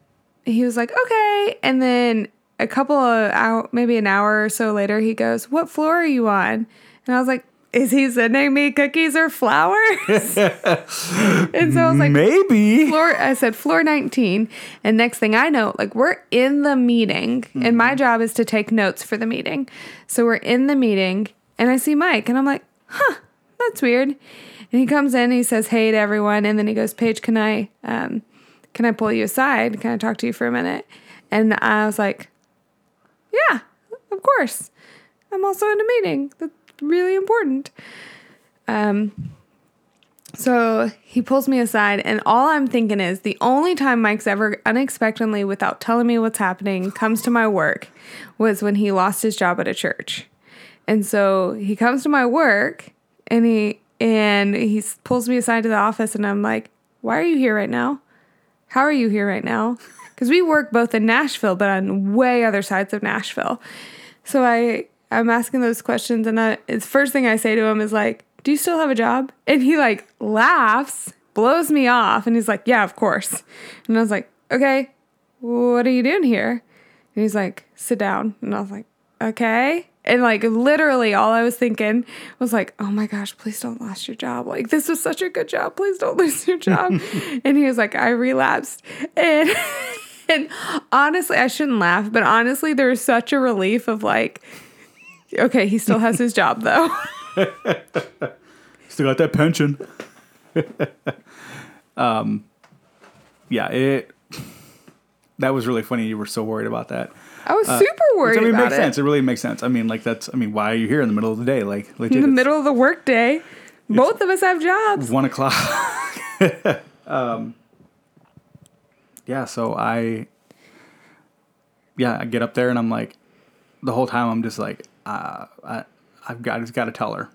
he was like, okay. And then a couple of hour, maybe an hour or so later, he goes, what floor are you on? And I was like, is he sending me cookies or flowers? (laughs) and so I was like, maybe. floor I said floor 19 and next thing I know like we're in the meeting and my job is to take notes for the meeting. So we're in the meeting and I see Mike and I'm like, "Huh, that's weird." And he comes in and he says, "Hey to everyone." And then he goes, "Paige, can I um can I pull you aside? Can I talk to you for a minute?" And I was like, "Yeah, of course. I'm also in a meeting. Really important." Um so he pulls me aside, and all I'm thinking is the only time Mike's ever unexpectedly, without telling me what's happening, comes to my work was when he lost his job at a church. And so he comes to my work and he and he pulls me aside to the office, and I'm like, "Why are you here right now? How are you here right now?" (laughs) Because we work both in Nashville, but on way other sides of Nashville. So I I'm asking those questions, and I, the first thing I say to him is like, "Do you still have a job?" And he like laughs, blows me off, and he's like, "Yeah, of course." And I was like, "Okay, what are you doing here?" And he's like, "Sit down." And I was like, "Okay." And like literally, all I was thinking was like, "Oh my gosh, please don't lose your job! Like this was such a good job. Please don't (laughs) lose your job." (laughs) and he was like, "I relapsed," and. (laughs) And honestly, I shouldn't laugh, but honestly, there was such a relief of like, okay, he still has his job though. (laughs) Still got that pension. (laughs) um, yeah, it. That was really funny. You were so worried about that. I was super Which, worried I mean, about makes it. sense. It really makes sense. I mean, like that's. I mean, why are you here in the middle of the day? Like legit. In the middle of the workday, both of us have jobs. One o'clock. (laughs) um, yeah. So I. Yeah, I get up there and I'm like, the whole time I'm just like, uh, I, I've got, I just got to tell her.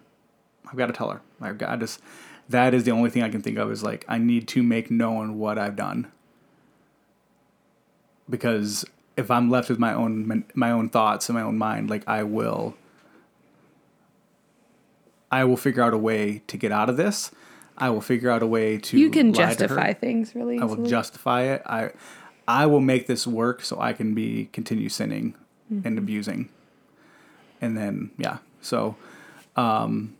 I've got to tell her. I've got I just. That is the only thing I can think of is like I need to make known what I've done. Because if I'm left with my own my own thoughts and my own mind, like I will. I will figure out a way to get out of this. I will figure out a way to. You can lie to her. justify things really I will justify it. I I will make this work so I can be continue sinning Mm-hmm. and abusing. And then yeah. So um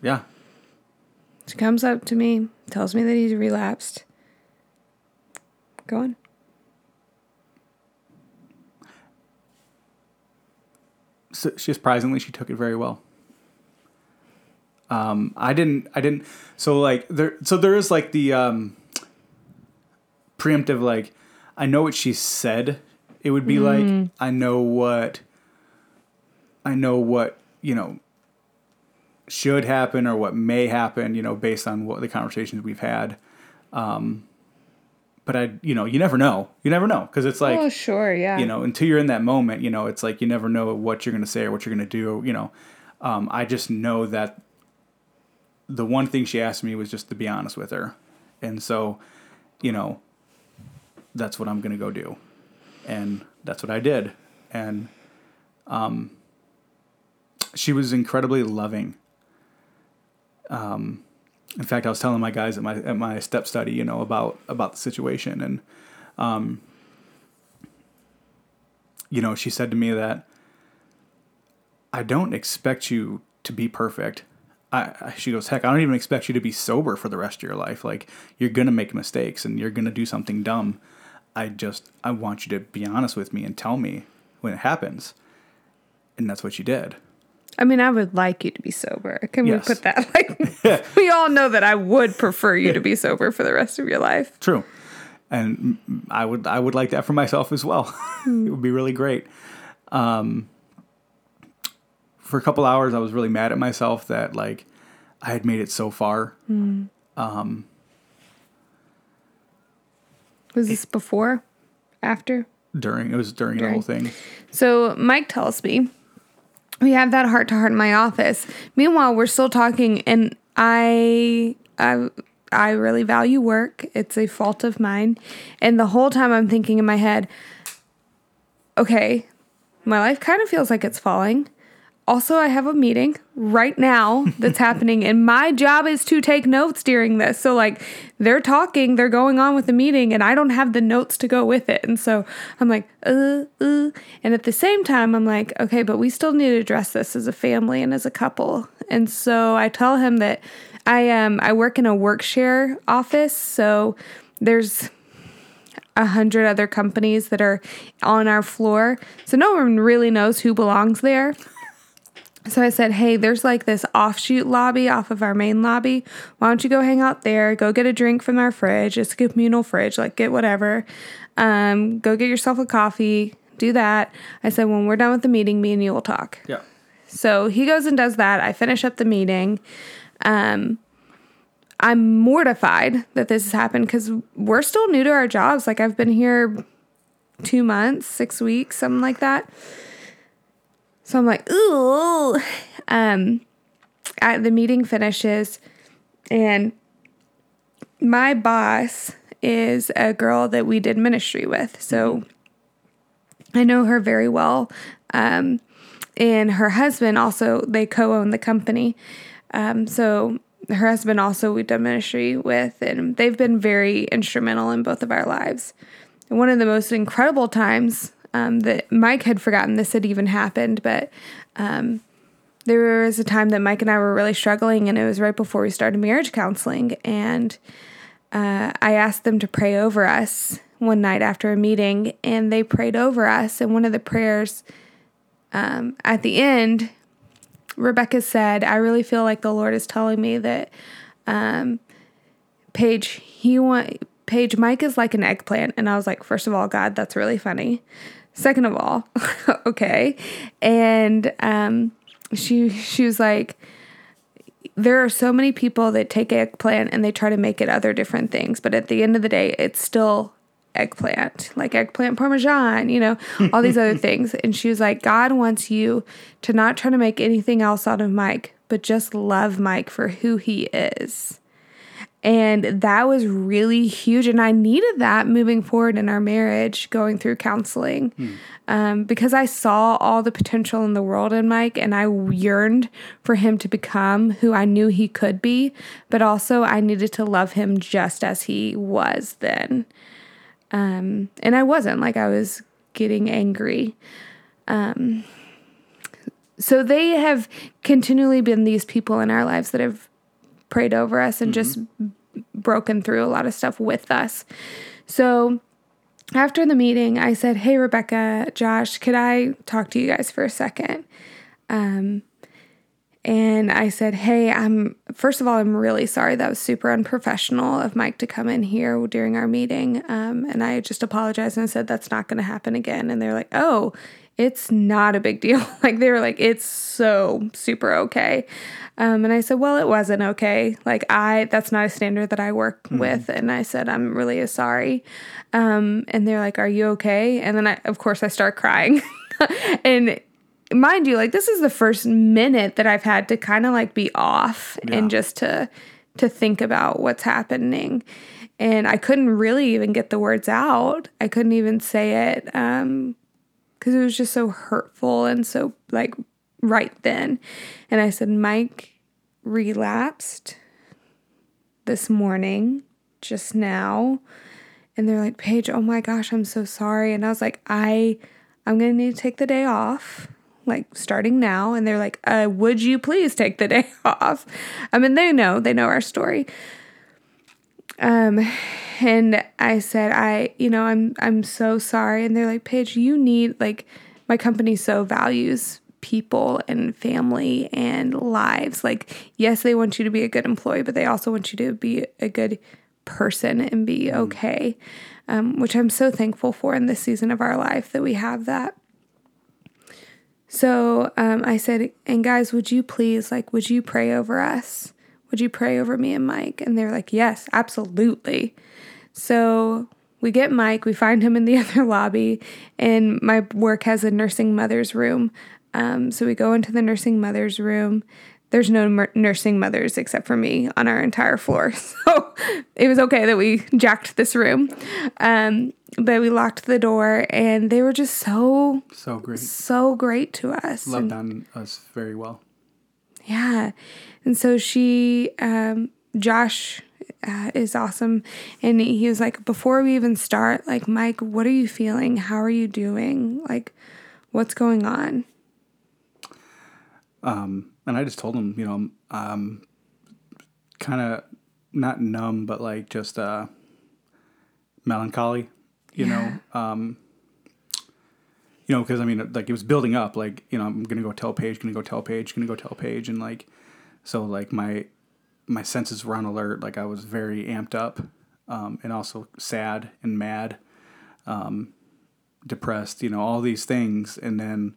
yeah. she comes up to me, tells me that he's relapsed. Go on. So she surprisingly she took it very well. Um I didn't I didn't so like there so there is like the um preemptive like I know what she said it would be like I know what I know what, you know, should happen or what may happen, you know, based on what the conversations we've had. Um, but I, you know, you never know. You never know because it's like, oh, sure, yeah. you know, until you're in that moment, you know, it's like you never know what you're going to say or what you're going to do. You know, um, I just know that the one thing she asked me was just to be honest with her, and so, you know, that's what I'm going to go do, and that's what I did. And um, she was incredibly loving. Um, in fact, I was telling my guys at my at my step study, you know, about about the situation, and um, you know, she said to me that I don't expect you to be perfect. I, she goes, heck, I don't even expect you to be sober for the rest of your life. Like you're gonna make mistakes and you're gonna do something dumb. I just I want you to be honest with me and tell me when it happens. And that's what you did. I mean, I would like you to be sober. Can Yes. we put that like (laughs) (laughs) we all know that I would prefer you to be sober for the rest of your life. True. And mm, I would I would like that for myself as well. (laughs) it would be really great. Um, for a couple hours, I was really mad at myself that like I had made it so far. um Was this before? After? During it was during the whole thing. So Mike tells me we have that heart to heart in my office. Meanwhile, we're still talking, and I, I, I really value work. It's a fault of mine, and the whole time I'm thinking in my head, okay, my life kind of feels like it's falling. Also, I have a meeting right now that's (laughs) happening, and my job is to take notes during this. So, like, they're talking, they're going on with the meeting, and I don't have the notes to go with it. And so I'm like, uh, uh. And at the same time, I'm like, okay, but we still need to address this as a family and as a couple. And so I tell him that I um I work in a work share office, so there's a hundred other companies that are on our floor. So no one really knows who belongs there. So I said, hey, there's like this offshoot lobby off of our main lobby. Why don't you go hang out there? Go get a drink from our fridge. It's a communal fridge. Like, get whatever. Um, go get yourself a coffee. Do that. I said, when we're done with the meeting, me and you will talk. Yeah. So he goes and does that. I finish up the meeting. Um, I'm mortified that this has happened because we're still new to our jobs. Like I've been here two months, six weeks, something like that. So I'm like, ooh. Um, I, the meeting finishes, and my boss is a girl that we did ministry with. So I know her very well. Um, and her husband also, they co own the company. Um, so her husband also we've done ministry with, and they've been very instrumental in both of our lives. And one of the most incredible times um, that Mike had forgotten this had even happened, but um, there was a time that Mike and I were really struggling, and it was right before we started marriage counseling. And uh, I asked them to pray over us one night after a meeting, and they prayed over us. And one of the prayers um, at the end, Rebecca said, I really feel like the Lord is telling me that um, Paige, he want Paige, Mike is like an eggplant. And I was like, first of all, God, that's really funny. Second of all, (laughs) okay. And um, she she was like, there are so many people that take eggplant and they try to make it other different things, but at the end of the day, it's still eggplant, like eggplant parmesan, you know, all these other (laughs) things. And she was like, God wants you to not try to make anything else out of Mike, but just love Mike for who he is. And that was really huge. And I needed that moving forward in our marriage, going through counseling, um, because I saw all the potential in the world in Mike and I yearned for him to become who I knew he could be. But also, I needed to love him just as he was then. Um, and I wasn't like I was getting angry. Um, so they have continually been these people in our lives that have prayed over us and just broken through a lot of stuff with us. So after the meeting, I said, Hey, Rebecca, Josh, could I talk to you guys for a second? Um, and I said, Hey, I'm, first of all, I'm really sorry. That was super unprofessional of Mike to come in here during our meeting. Um, and I just apologized and said, That's not going to happen again. And they're like, Oh, it's not a big deal. (laughs) like, they were like, It's so super okay. Um, and I said, Well, it wasn't okay. Like, I, that's not a standard that I work with. And I said, I'm really sorry. Um, and they're like, Are you okay? And then I, of course, I start crying. (laughs) and mind you, like this is the first minute that I've had to kind of like be off and just to to think about what's happening. And I couldn't really even get the words out. I couldn't even say it um, because it was just so hurtful and so like right then. And I said, Mike relapsed this morning, just now. And they're like, Paige, oh my gosh, I'm so sorry. And I was like, I I'm gonna need to take the day off, like starting now. And they're like, uh, would you please take the (laughs) day off? I mean, they know, they know our story. Um, and I said, I, you know, I'm I'm so sorry. And they're like, Paige, you need like my company so values people and family and lives. Like, yes, they want you to be a good employee, but they also want you to be a good person and be okay, um, which I'm so thankful for in this season of our life that we have that. So um, I said, and guys, would you please, like, would you pray over us? Would you pray over me and Mike? And they're like, yes, absolutely. So we get Mike, we find him in the (laughs) other lobby, and my work has a nursing mother's room. Um, so we go into the nursing mother's room. There's no mer- nursing mothers except for me on our entire floor. (laughs) So it was okay that we jacked this room. Um, but we locked the door and they were just so, So great. so great to us. And- Loved on us very well. yeah. And so she, um, Josh uh, is awesome. And he was like, before we even start, like, Mike, what are you feeling? How are you doing? Like, what's going on? Um, and I just told him, you know, um, kind of not numb, but like just uh, melancholy, you know. Um, you know, because I mean, like it was building up. Like, you know, I'm gonna go tell Paige, gonna go tell Paige, gonna go tell Paige, and like, so like my my senses were on alert. Like I was very amped up, um, and also sad and mad, um, depressed. You know, all these things, and then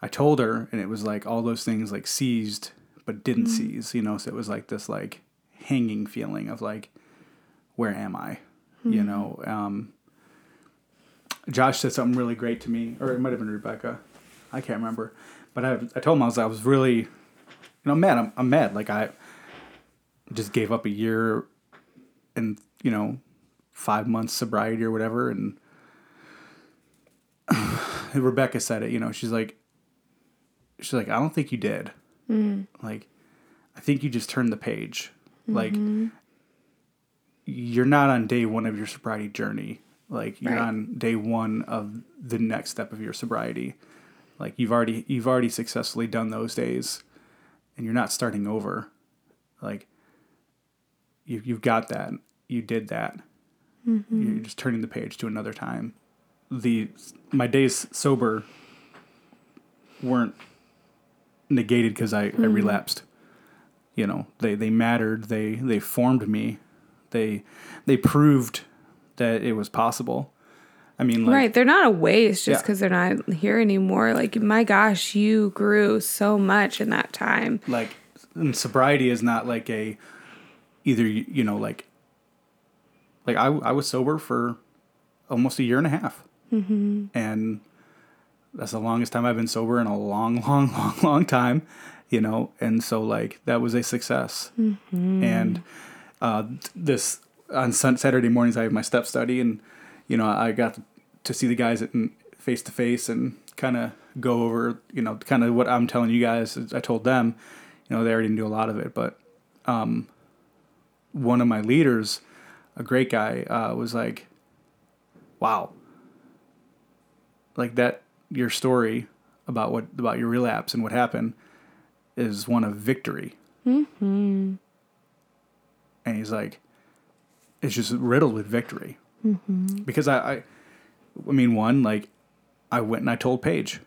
I told her, and it was like all those things like seized but didn't seize. You know, so it was like this like hanging feeling of like, where am I? You know. Um, Josh said something really great to me, or it might have been Rebecca. I can't remember, but I, I told him I was I was really, you know, mad. I'm, I'm mad. Like I just gave up a year and you know five months sobriety or whatever, and (sighs) Rebecca said it. You know, she's like, she's like, I don't think you did. Mm. Like, I think you just turned the page. Like, mm-hmm. you're not on day one of your sobriety journey. Like, you're Right. on day one of the next step of your sobriety. Like, you've already you've already successfully done those days, and you're not starting over. Like, you you've got that. You did that. Mm-hmm. You're just turning the page to another time. The my days sober weren't negated because I, I relapsed. You know, they they mattered. They they formed me. They they proved that it was possible. I mean, like, right. They're not a waste just Yeah. because they're not here anymore. Like, my gosh, you grew so much in that time. like and sobriety is not like a either you, you know like like I, I was sober for almost a year and a half mm-hmm. and that's the longest time i've been sober in a long (laughs) long long long time you know? And so like that was a success. And uh, this on sun, saturday mornings i have my step study and you know i got to see the guys face to face and kind of go over you know kind of what i'm telling you guys i told them you know they already knew a lot of it but um, one of my leaders a great guy uh, was like wow. Like that your story about what about your relapse and what happened is one of victory mm-hmm. and he's like it's just riddled with victory mm-hmm. because I, I i mean one like i went and i told paige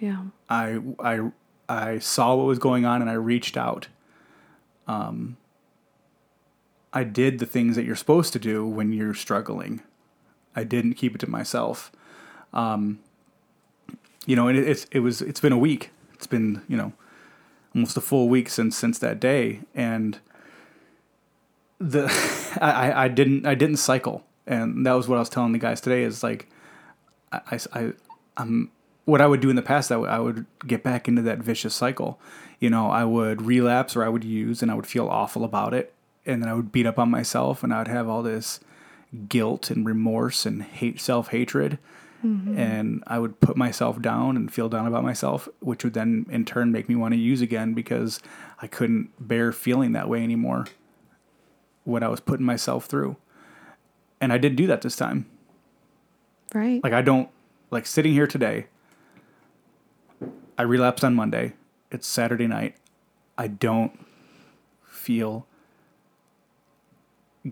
Yeah. I I I saw what was going on and I reached out. Um, I did the things that you're supposed to do when you're struggling. I didn't keep it to myself. Um, you know, and it, it's it was it's been a week. It's been you know almost a full week since since that day, and the (laughs) I, I- I didn't I didn't cycle, and that was what I was telling the guys today. Is like I, I, I I'm what I would do in the past, I would, I would get back into that vicious cycle. You know, I would relapse or I would use and I would feel awful about it. And then I would beat up on myself and I'd have all this guilt and remorse and hate, self hatred. Mm-hmm. And I would put myself down and feel down about myself, which would then in turn make me want to use again because I couldn't bear feeling that way anymore. What I was putting myself through. And I did do that this time. Right. Like I don't like sitting here today. I relapsed on Monday. It's Saturday night. I don't feel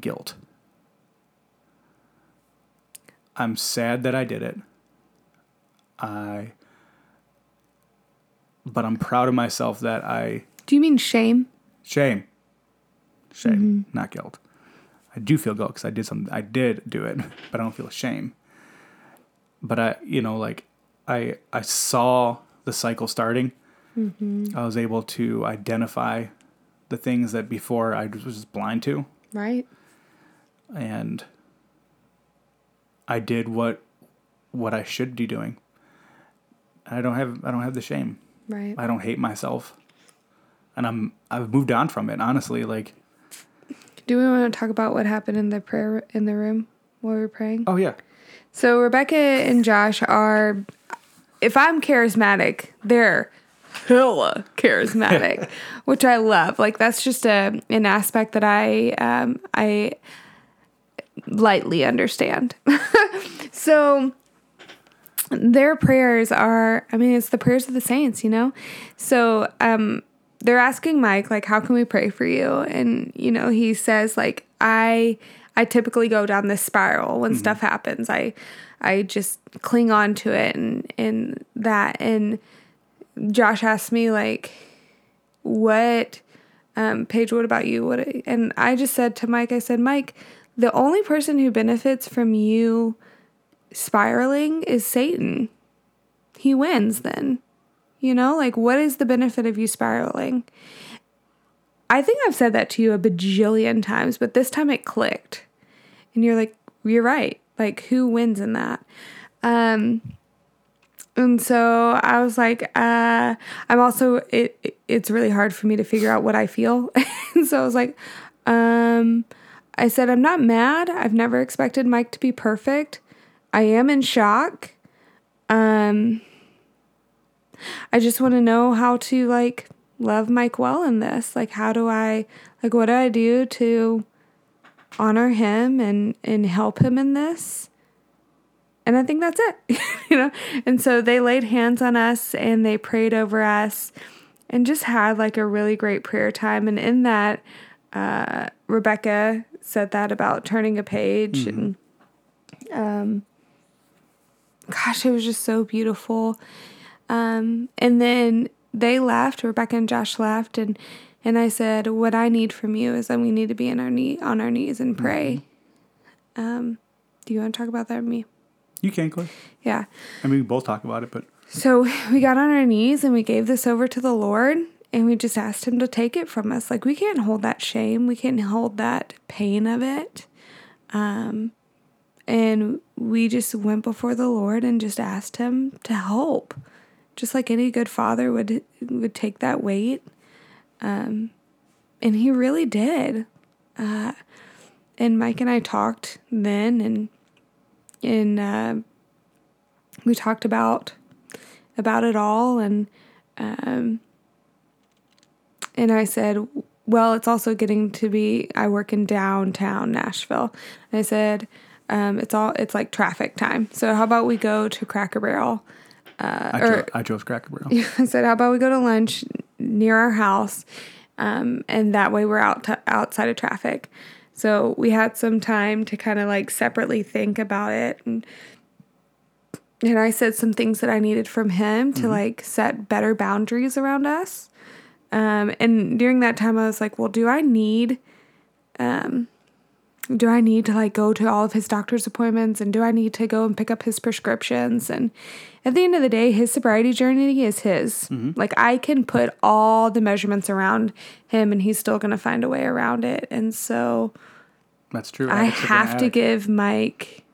guilt. I'm sad that I did it. I but I'm proud of myself that I Do you mean shame? shame. Shame, mm-hmm. not guilt. I do feel guilt because I did something. I did do it, (laughs) but I don't feel shame. But I, you know, like I, I saw the cycle starting. Mm-hmm. I was able to identify the things that before I was just blind to, Right. and I did what what I should be doing. I don't have I don't have the shame. Right. I don't hate myself, and I'm I've moved on from it. Honestly, like Do we want to talk about what happened in the prayer in the room while we were praying? oh yeah, So Rebecca and Josh are if I'm charismatic, they're hella charismatic, (laughs) which I love. Like that's just a an aspect that I um I lightly understand. (laughs) so their prayers are I mean it's the prayers of the saints, you know? So um they're asking Mike like how can we pray for you? And you know, he says like I I typically go down this spiral when stuff happens. I I just cling on to it and and that and Josh asked me like what um Paige what about you? What and I just said to Mike I said Mike the only person who benefits from you spiraling is Satan. He wins then. You know, like what is the benefit of you spiraling? I think I've said that to you a bajillion times, but this time it clicked. And you're like, you're right. Like who wins in that? Um and so I was like, uh, I'm also it, it- it's really hard for me to figure out what I feel. (laughs) and so I was like, um I said I'm not mad. I've never expected Mike to be perfect. I am in shock. Um I just want to know how to like love Mike well in this. Like how do I like what do I do to honor him and and help him in this? And I think that's it. (laughs) you know. And so they laid hands on us and they prayed over us and just had like a really great prayer time and in that uh Rebecca said that about turning a page and um gosh, it was just so beautiful. Um, and then they left, Rebecca and Josh left, and and I said, "What I need from you is that we need to be in our knee on our knees and pray." Um, do you want to talk about that with me? you can Claire. Yeah. I mean, we both talk about it, but So (laughs) we got on our knees and we gave this over to the Lord, and we just asked Him to take it from us. Like we can't hold that shame, we can't hold that pain of it. Um, and we just went before the Lord and just asked Him to help, just like any good father would would take that weight. Um, and He really did. Uh, and Mike and I talked then, and and uh, we talked about about it all and um and I said, "Well, it's also getting to be I work in downtown Nashville." And I said, um, it's all it's like traffic time. So how about we go to Cracker Barrel? I, or- dro- I chose Cracker Barrel. (laughs) I said, "How about we go to lunch near our house, um, and that way we're out to, outside of traffic." So we had some time to kind of like separately think about it, and and I said some things that I needed from him to like set better boundaries around us. Um, and during that time, I was like, "Well, do I need?" Um, do I need to like go to all of his doctor's appointments and do I need to go and pick up his prescriptions? And at the end of the day, his sobriety journey is his. Like I can put all the measurements around him and he's still going to find a way around it. And so That's true. I Addicts have to give Mike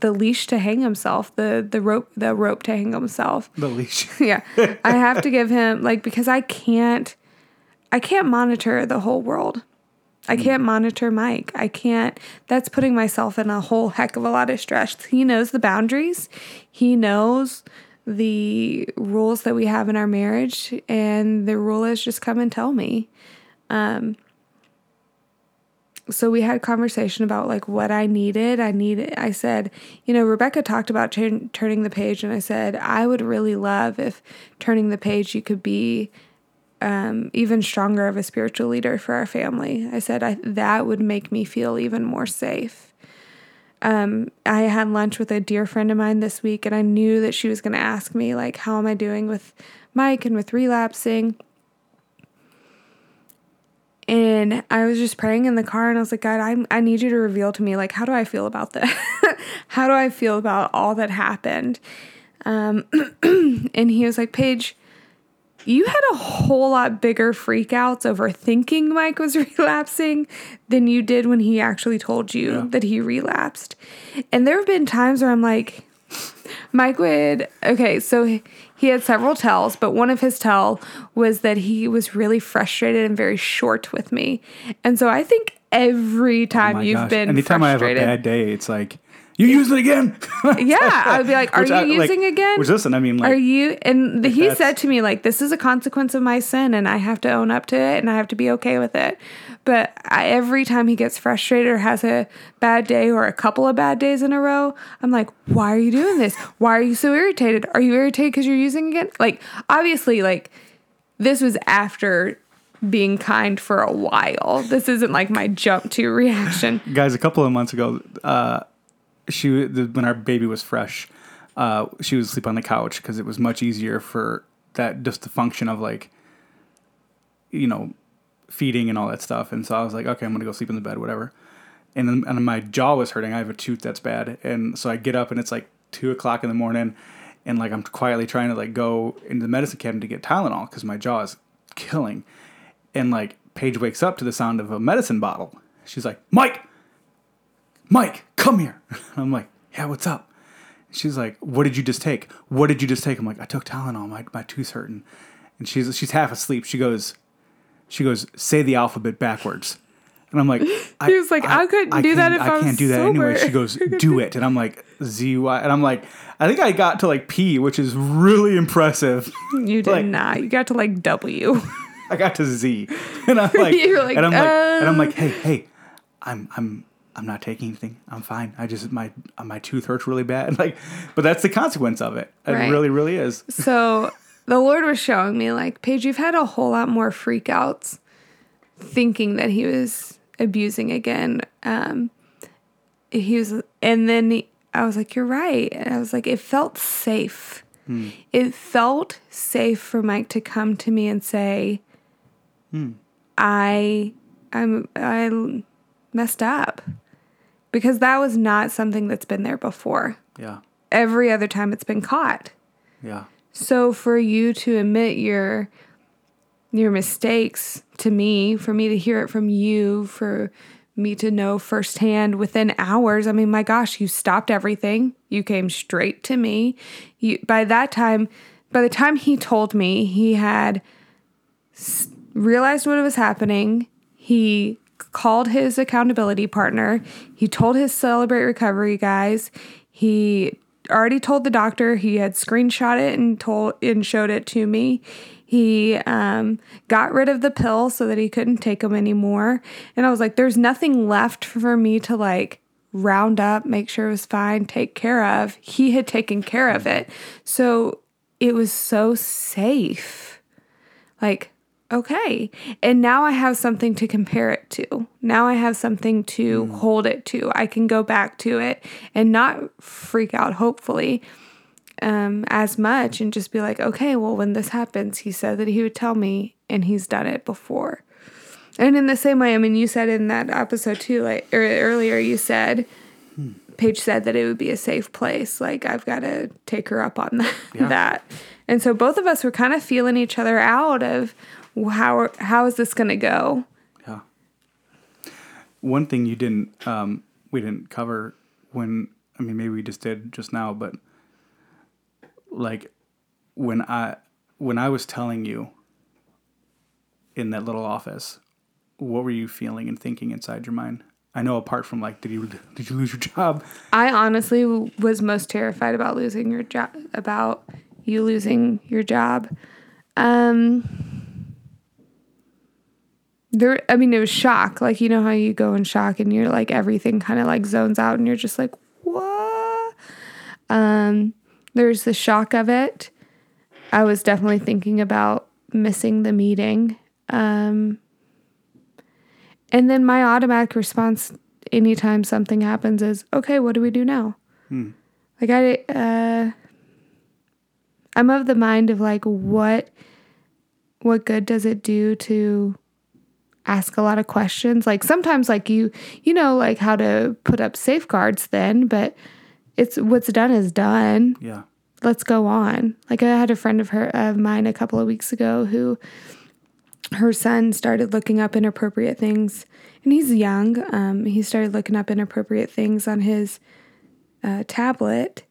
the leash to hang himself, the the rope the rope to hang himself. the leash. (laughs) yeah. I have to give him like because I can't I can't monitor the whole world. I can't monitor Mike. I can't. That's putting myself in a whole heck of a lot of stress. He knows the boundaries. He knows the rules that we have in our marriage, and the rule is just come and tell me. Um, so we had conversation about like what I needed. I needed. I said, you know, Rebecca talked about turn, turning the page, and I said I would really love if turning the page you could be um, even stronger of a spiritual leader for our family. I said I, that would make me feel even more safe. Um, I had lunch with a dear friend of mine this week, and I knew that she was going to ask me like, "How am I doing with Mike and with relapsing?" And I was just praying in the car and I was like, God, I, I need you to reveal to me, like, how do I feel about this? (laughs) how do I feel about all that happened? Um, (clears throat) and he was like, Paige, you had a whole lot bigger freakouts over thinking Mike was (laughs) relapsing than you did when he actually told you Yeah. that he relapsed. And there have been times where I'm like, Mike would, okay, so he- had several tells, but one of his tell was that he was really frustrated and very short with me. And so I think every oh time Oh you've gosh. been Anytime I have a bad day, it's like, you use it again. (laughs) yeah, I would be like, (laughs) "Are Which you I- like- using again? Which listen, I mean, like, Are you?" And the, he said to me, "Like this is a consequence of my sin, and I have to own up to it, and I have to be okay with it." But I, every time he gets frustrated or has a bad day or a couple of bad days in a row, I'm like, "Why are you doing this? Why are you so irritated? Are you irritated because you're using again?" Like obviously, like this was after being kind for a while. This isn't like my jump to reaction. (laughs) guys, a couple of months ago, uh, she the, when our baby was fresh, uh, she would sleep on the couch because it was much easier for that just the function of like, you know, feeding and all that stuff. And so I was like, okay, I'm gonna go sleep in the bed, whatever. And then and my jaw was hurting. I have a tooth that's bad, and so I get up and it's like two o'clock in the morning, and like I'm quietly trying to like go into the medicine cabinet to get Tylenol because my jaw is killing. And like Paige wakes up to the sound of a medicine bottle. She's like, Mike, Mike, come here. (laughs) I'm like, yeah, what's up? She's like, what did you just take? What did you just take? I'm like, I took Tylenol. My my tooth's hurting. And she's she's half asleep. She goes, she goes, say the alphabet backwards. And I'm like, (laughs) I, He was like, I couldn't do that if I was can't do that anyway. She goes, (laughs) do it. And I'm like, Z Y. And I'm like, I think I got to like P, which is really impressive. (laughs) You did Like- not. You got to like W. I got to Z, and I'm like, like, and I'm like, and I'm uh. like, hey, hey, I'm, I'm, I'm not taking anything. I'm fine. I just my my tooth hurts really bad. Like, but that's the consequence of it. It Right. really, really is. So the Lord was showing me, like, Paige, you've had a whole lot more freakouts thinking that he was abusing again. Um, he was, and then he- I was like, you're right. And I was like, it felt safe. It felt safe for Mike to come to me and say, I, I'm, I messed up. Because that was not something that's been there before. Yeah, Every other time it's been caught. yeah, So for you to admit your your mistakes to me, for me to hear it from you, for me to know firsthand within hours, I mean, my gosh, you stopped everything. You came straight to me. You by that time, by the time he told me, he had realized what was happening. He called his accountability partner. He told his Celebrate Recovery guys. He already told the doctor. He had screenshot it and told and showed it to me. He um, got rid of the pill so that he couldn't take them anymore. And I was like, there's nothing left for me to like round up, make sure it was fine, take care of. He had taken care of it. So it was so safe like okay and now i have something to compare it to now i have something to hmm. hold it to i can go back to it and not freak out hopefully um, as much and just be like okay well when this happens he said that he would tell me and he's done it before and in the same way i mean you said in that episode too like or earlier you said hmm. Paige said that it would be a safe place. Like I've got to take her up on that. (laughs) Yeah. that. And so both of us were kind of feeling each other out of how how is this going to go? yeah. One thing you didn't, um, we didn't cover when I mean maybe we just did just now, but like when I when I was telling you in that little office what were you feeling and thinking inside your mind? I know apart from like, did you did you lose your job? I honestly was most terrified about losing your job, about you losing your job. Um, there, I mean, it was shock. Like you know how you go in shock and you're like everything kind of like zones out and you're just like what? Um, there's the shock of it. I was definitely thinking about missing the meeting. Um, and then my automatic response anytime something happens is, okay, what do we do now? Like I, uh, I'm of the mind of like, what, what good does it do to ask a lot of questions? Like sometimes, like you, you know, like how to put up safeguards then, but it's what's done is done Yeah. let's go on. Like I had a friend of her of mine a couple of weeks ago who her son started looking up inappropriate things, and he's young. Um, he started looking up inappropriate things on his uh, tablet,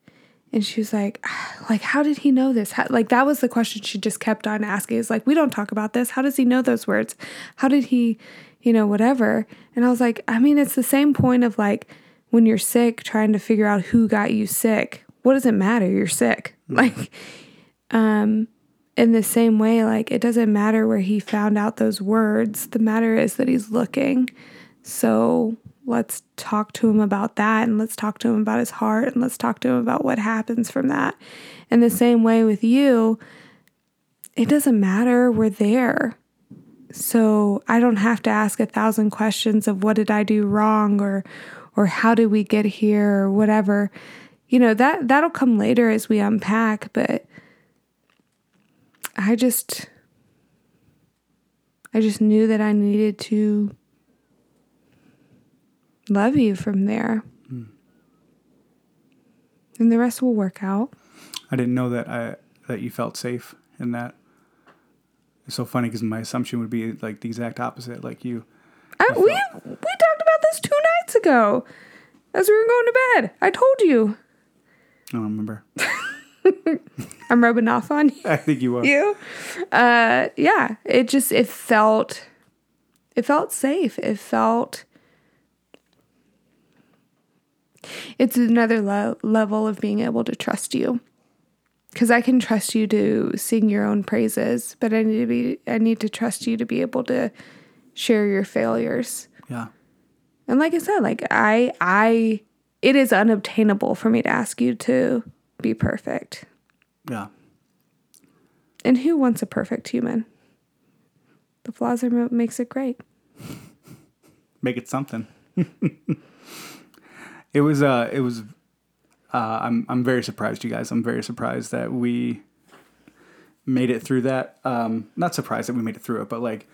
and she was like, "Ah, (sighs) "Like, how did he know this? How, like, that was the question she just kept on asking. Is like, we don't talk about this. How does he know those words? How did he, you know, whatever?" And I was like, "I mean, it's the same point of like." When you're sick, trying to figure out who got you sick, what does it matter? You're sick. Like, um, in the same way, like it doesn't matter where he found out those words. The matter is that he's looking. So let's talk to him about that and let's talk to him about his heart and let's talk to him about what happens from that. In the same way with you, it doesn't matter. We're there. So I don't have to ask a thousand questions of what did I do wrong or or how did we get here or whatever. You know, that that'll come later as we unpack, but I just I just knew that I needed to love you from there. And the rest will work out. I didn't know that I that you felt safe in that. It's so funny because my assumption would be like the exact opposite. Like you, I, we we talked about this two nights ago as we were going to bed. I told you. I don't remember. (laughs) I'm rubbing off on you. (laughs) I think you are. you. Uh, yeah, it just it felt it felt safe. It felt it's another le- level of being able to trust you. Cuz I can trust you to sing your own praises, but I need to be I need to trust you to be able to share your failures. Yeah. And like I said, like I I it is unobtainable for me to ask you to be perfect. Yeah. And who wants a perfect human? The flaws are what makes it great. (laughs) Make it something. (laughs) it was. Uh. It was. Uh. I'm. I'm very surprised, you guys. I'm very surprised that we made it through that. Um. Not surprised that we made it through it, but like,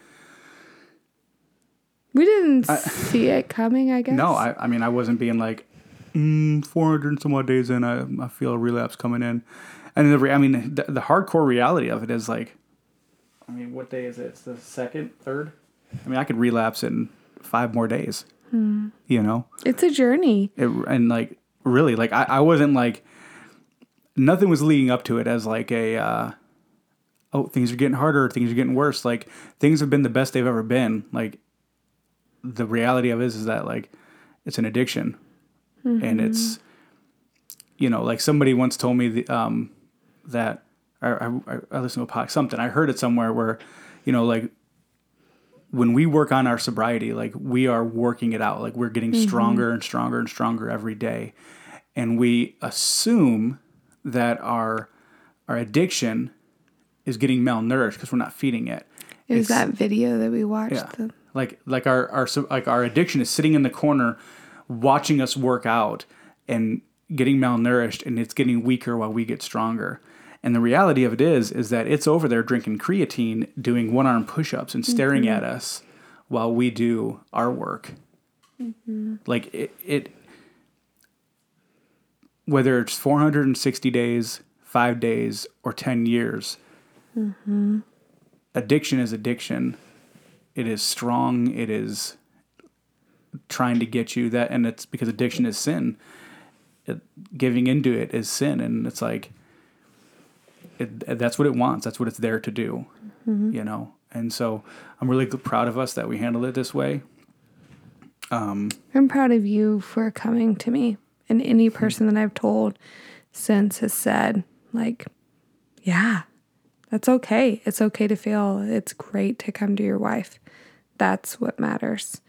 We didn't see it coming, I guess. no. I. I mean, I wasn't being like, mm, 400 and some odd days in. I. I feel a relapse coming in, and the. I mean, the, the hardcore reality of it is like. I mean, what day is it? It's the second, third. I mean, I could relapse in five more days. You know. It's a journey. it, and like really like I, I wasn't like nothing was leading up to it as like a uh oh things are getting harder things are getting worse. Like things have been the best they've ever been. Like the reality of it is, is that like it's an addiction. And it's you know like somebody once told me the, um that I, I, I listened to a podcast something. I heard it somewhere where you know like when we work on our sobriety, like we are working it out, like we're getting mm-hmm. stronger and stronger and stronger every day. And we assume that our our addiction is getting malnourished because we're not feeding it. It was It's- that video that we watched. yeah. The, Like like our our like our addiction is sitting in the corner watching us work out and getting malnourished and it's getting weaker while we get stronger. And the reality of it is is that it's over there drinking creatine, doing one-arm push-ups and staring mm-hmm. at us while we do our work. Mm-hmm. Like it, it whether it's 460 days, 5 days or 10 years. Mm-hmm. Addiction is addiction. It is strong. It is trying to get you that and it's because addiction is sin. It, giving into it is sin and it's like it, that's what it wants that's what it's there to do mm-hmm. you know And so I'm really proud of us that we handled it this way. Um, I'm proud of you for coming to me. And any hmm. person that I've told since has said, like, yeah, that's okay. It's okay to feel. It's great to come to your wife. That's what matters.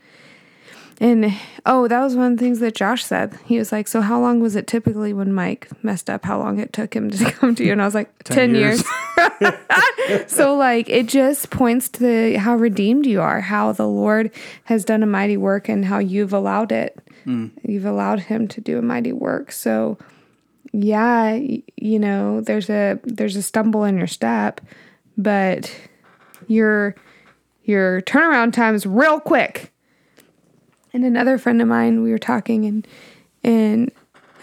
And oh, that was one of the things that Josh said. He was like, So, how long was it typically when Mike messed up? How long it took him to (laughs) come to you? And I was like, 10, years. (laughs) so, like, it just points to the, how redeemed you are, how the Lord has done a mighty work, and how you've allowed it. Hmm. You've allowed Him to do a mighty work. So, yeah, you know, there's a there's a stumble in your step, but your your turnaround time is real quick. And another friend of mine, we were talking, and and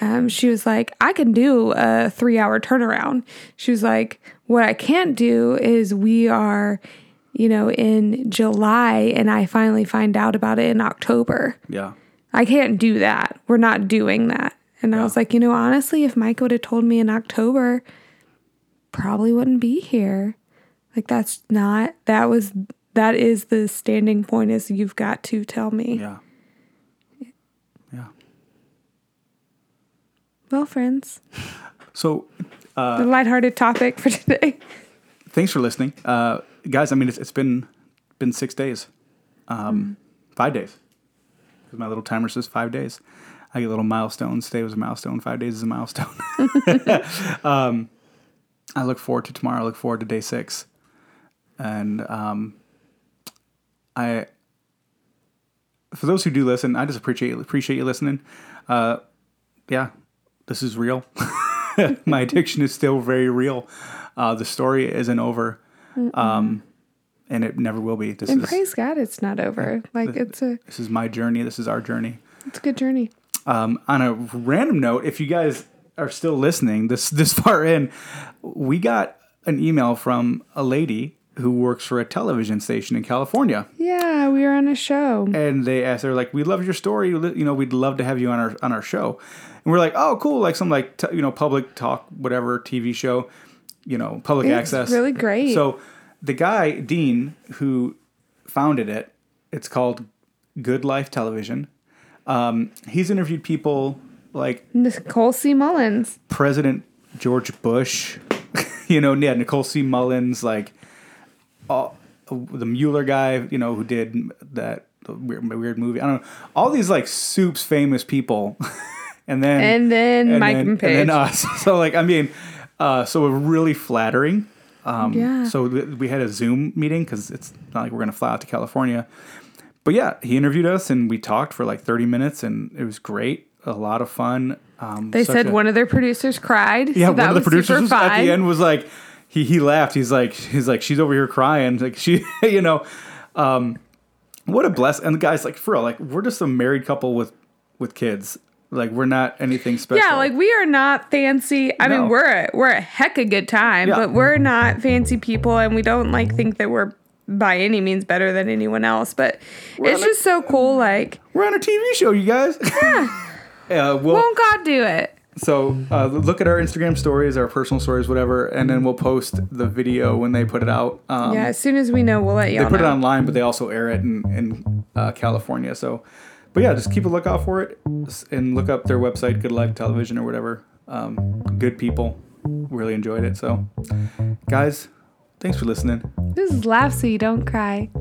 um, she was like, I can do a three hour turnaround. She was like, what I can't do is we are, you know, in July, and I finally find out about it in October. yeah. I can't do that. We're not doing that. And I was like, you know, honestly, if Mike would have told me in October, probably wouldn't be here. Like that's not that was that is the standing point is you've got to tell me. Yeah. Yeah. Well, friends, So the lighthearted topic for today. thanks for listening, uh, guys. I mean, it's, it's been been six days, um, five days. 'Cause my little timer says five days. I get little milestones. Today was a milestone. Five days is a milestone. (laughs) (laughs) um, I look forward to tomorrow. I look forward to day six, and um, I. For those who do listen, I just appreciate appreciate you listening. Uh, yeah, this is real. (laughs) My addiction is still very real. Uh, the story isn't over, um, and it never will be. This And is praise God, it's not over. Like it's a this is my journey. This is our journey. it's a good journey. Um, on a random note, if you guys are still listening this (laughs) this far in, we got an email from a lady who works for a television station in California, Yeah, we were on a show. and they asked her like, "We love your story. You know, we'd love to have you on our on our show." And we're like, "Oh, cool! Like some like t- you know public talk, whatever TV show, you know, public It's access." really great. So the guy Dean who founded it, it's called Good Life Television. Um, he's interviewed people like Nicole C. Mullins. President George Bush, (laughs) you know, yeah, Nicole C. Mullins, like all, the Mueller guy, you know, who did that weird, weird movie. I don't know. All these like soups famous people, (laughs) and then And then Mike then, and Paige. then us. (laughs) So like, I mean, uh, so we're really flattering. Um, Yeah. So we had a Zoom meeting because it's not like we're gonna fly out to California. But yeah, he interviewed us and we talked for like 30 minutes and it was great. A lot of fun. Um, They said a- one of their producers cried. yeah, so one of the producers was, at the end was like, he he laughed. He's like, he's like, she's over here crying. (laughs) Like she, you know, um, what a bless. And the guy's like, for real, like we're just a married couple with with kids. Like we're not anything special. Yeah, like we are not fancy. I No. mean, we're a, we're a heck of a good time, Yeah. but we're not fancy people, and we don't like think that we're by any means better than anyone else. But it's on a- just so cool. Like, we're on a TV show, you guys. (laughs) (laughs) Yeah. well, won't God do it? so uh, look at our Instagram stories, our personal stories, whatever, and then we'll post the video when they put it out. Um, yeah, as soon as we know, we'll let you know. they put it online, but they also air it in, in uh, California. So, but yeah, just keep a lookout for it and look up their website, Good Life Television or whatever. Um, good people really enjoyed it. So, guys, thanks for listening. This is Laugh So You Don't Cry.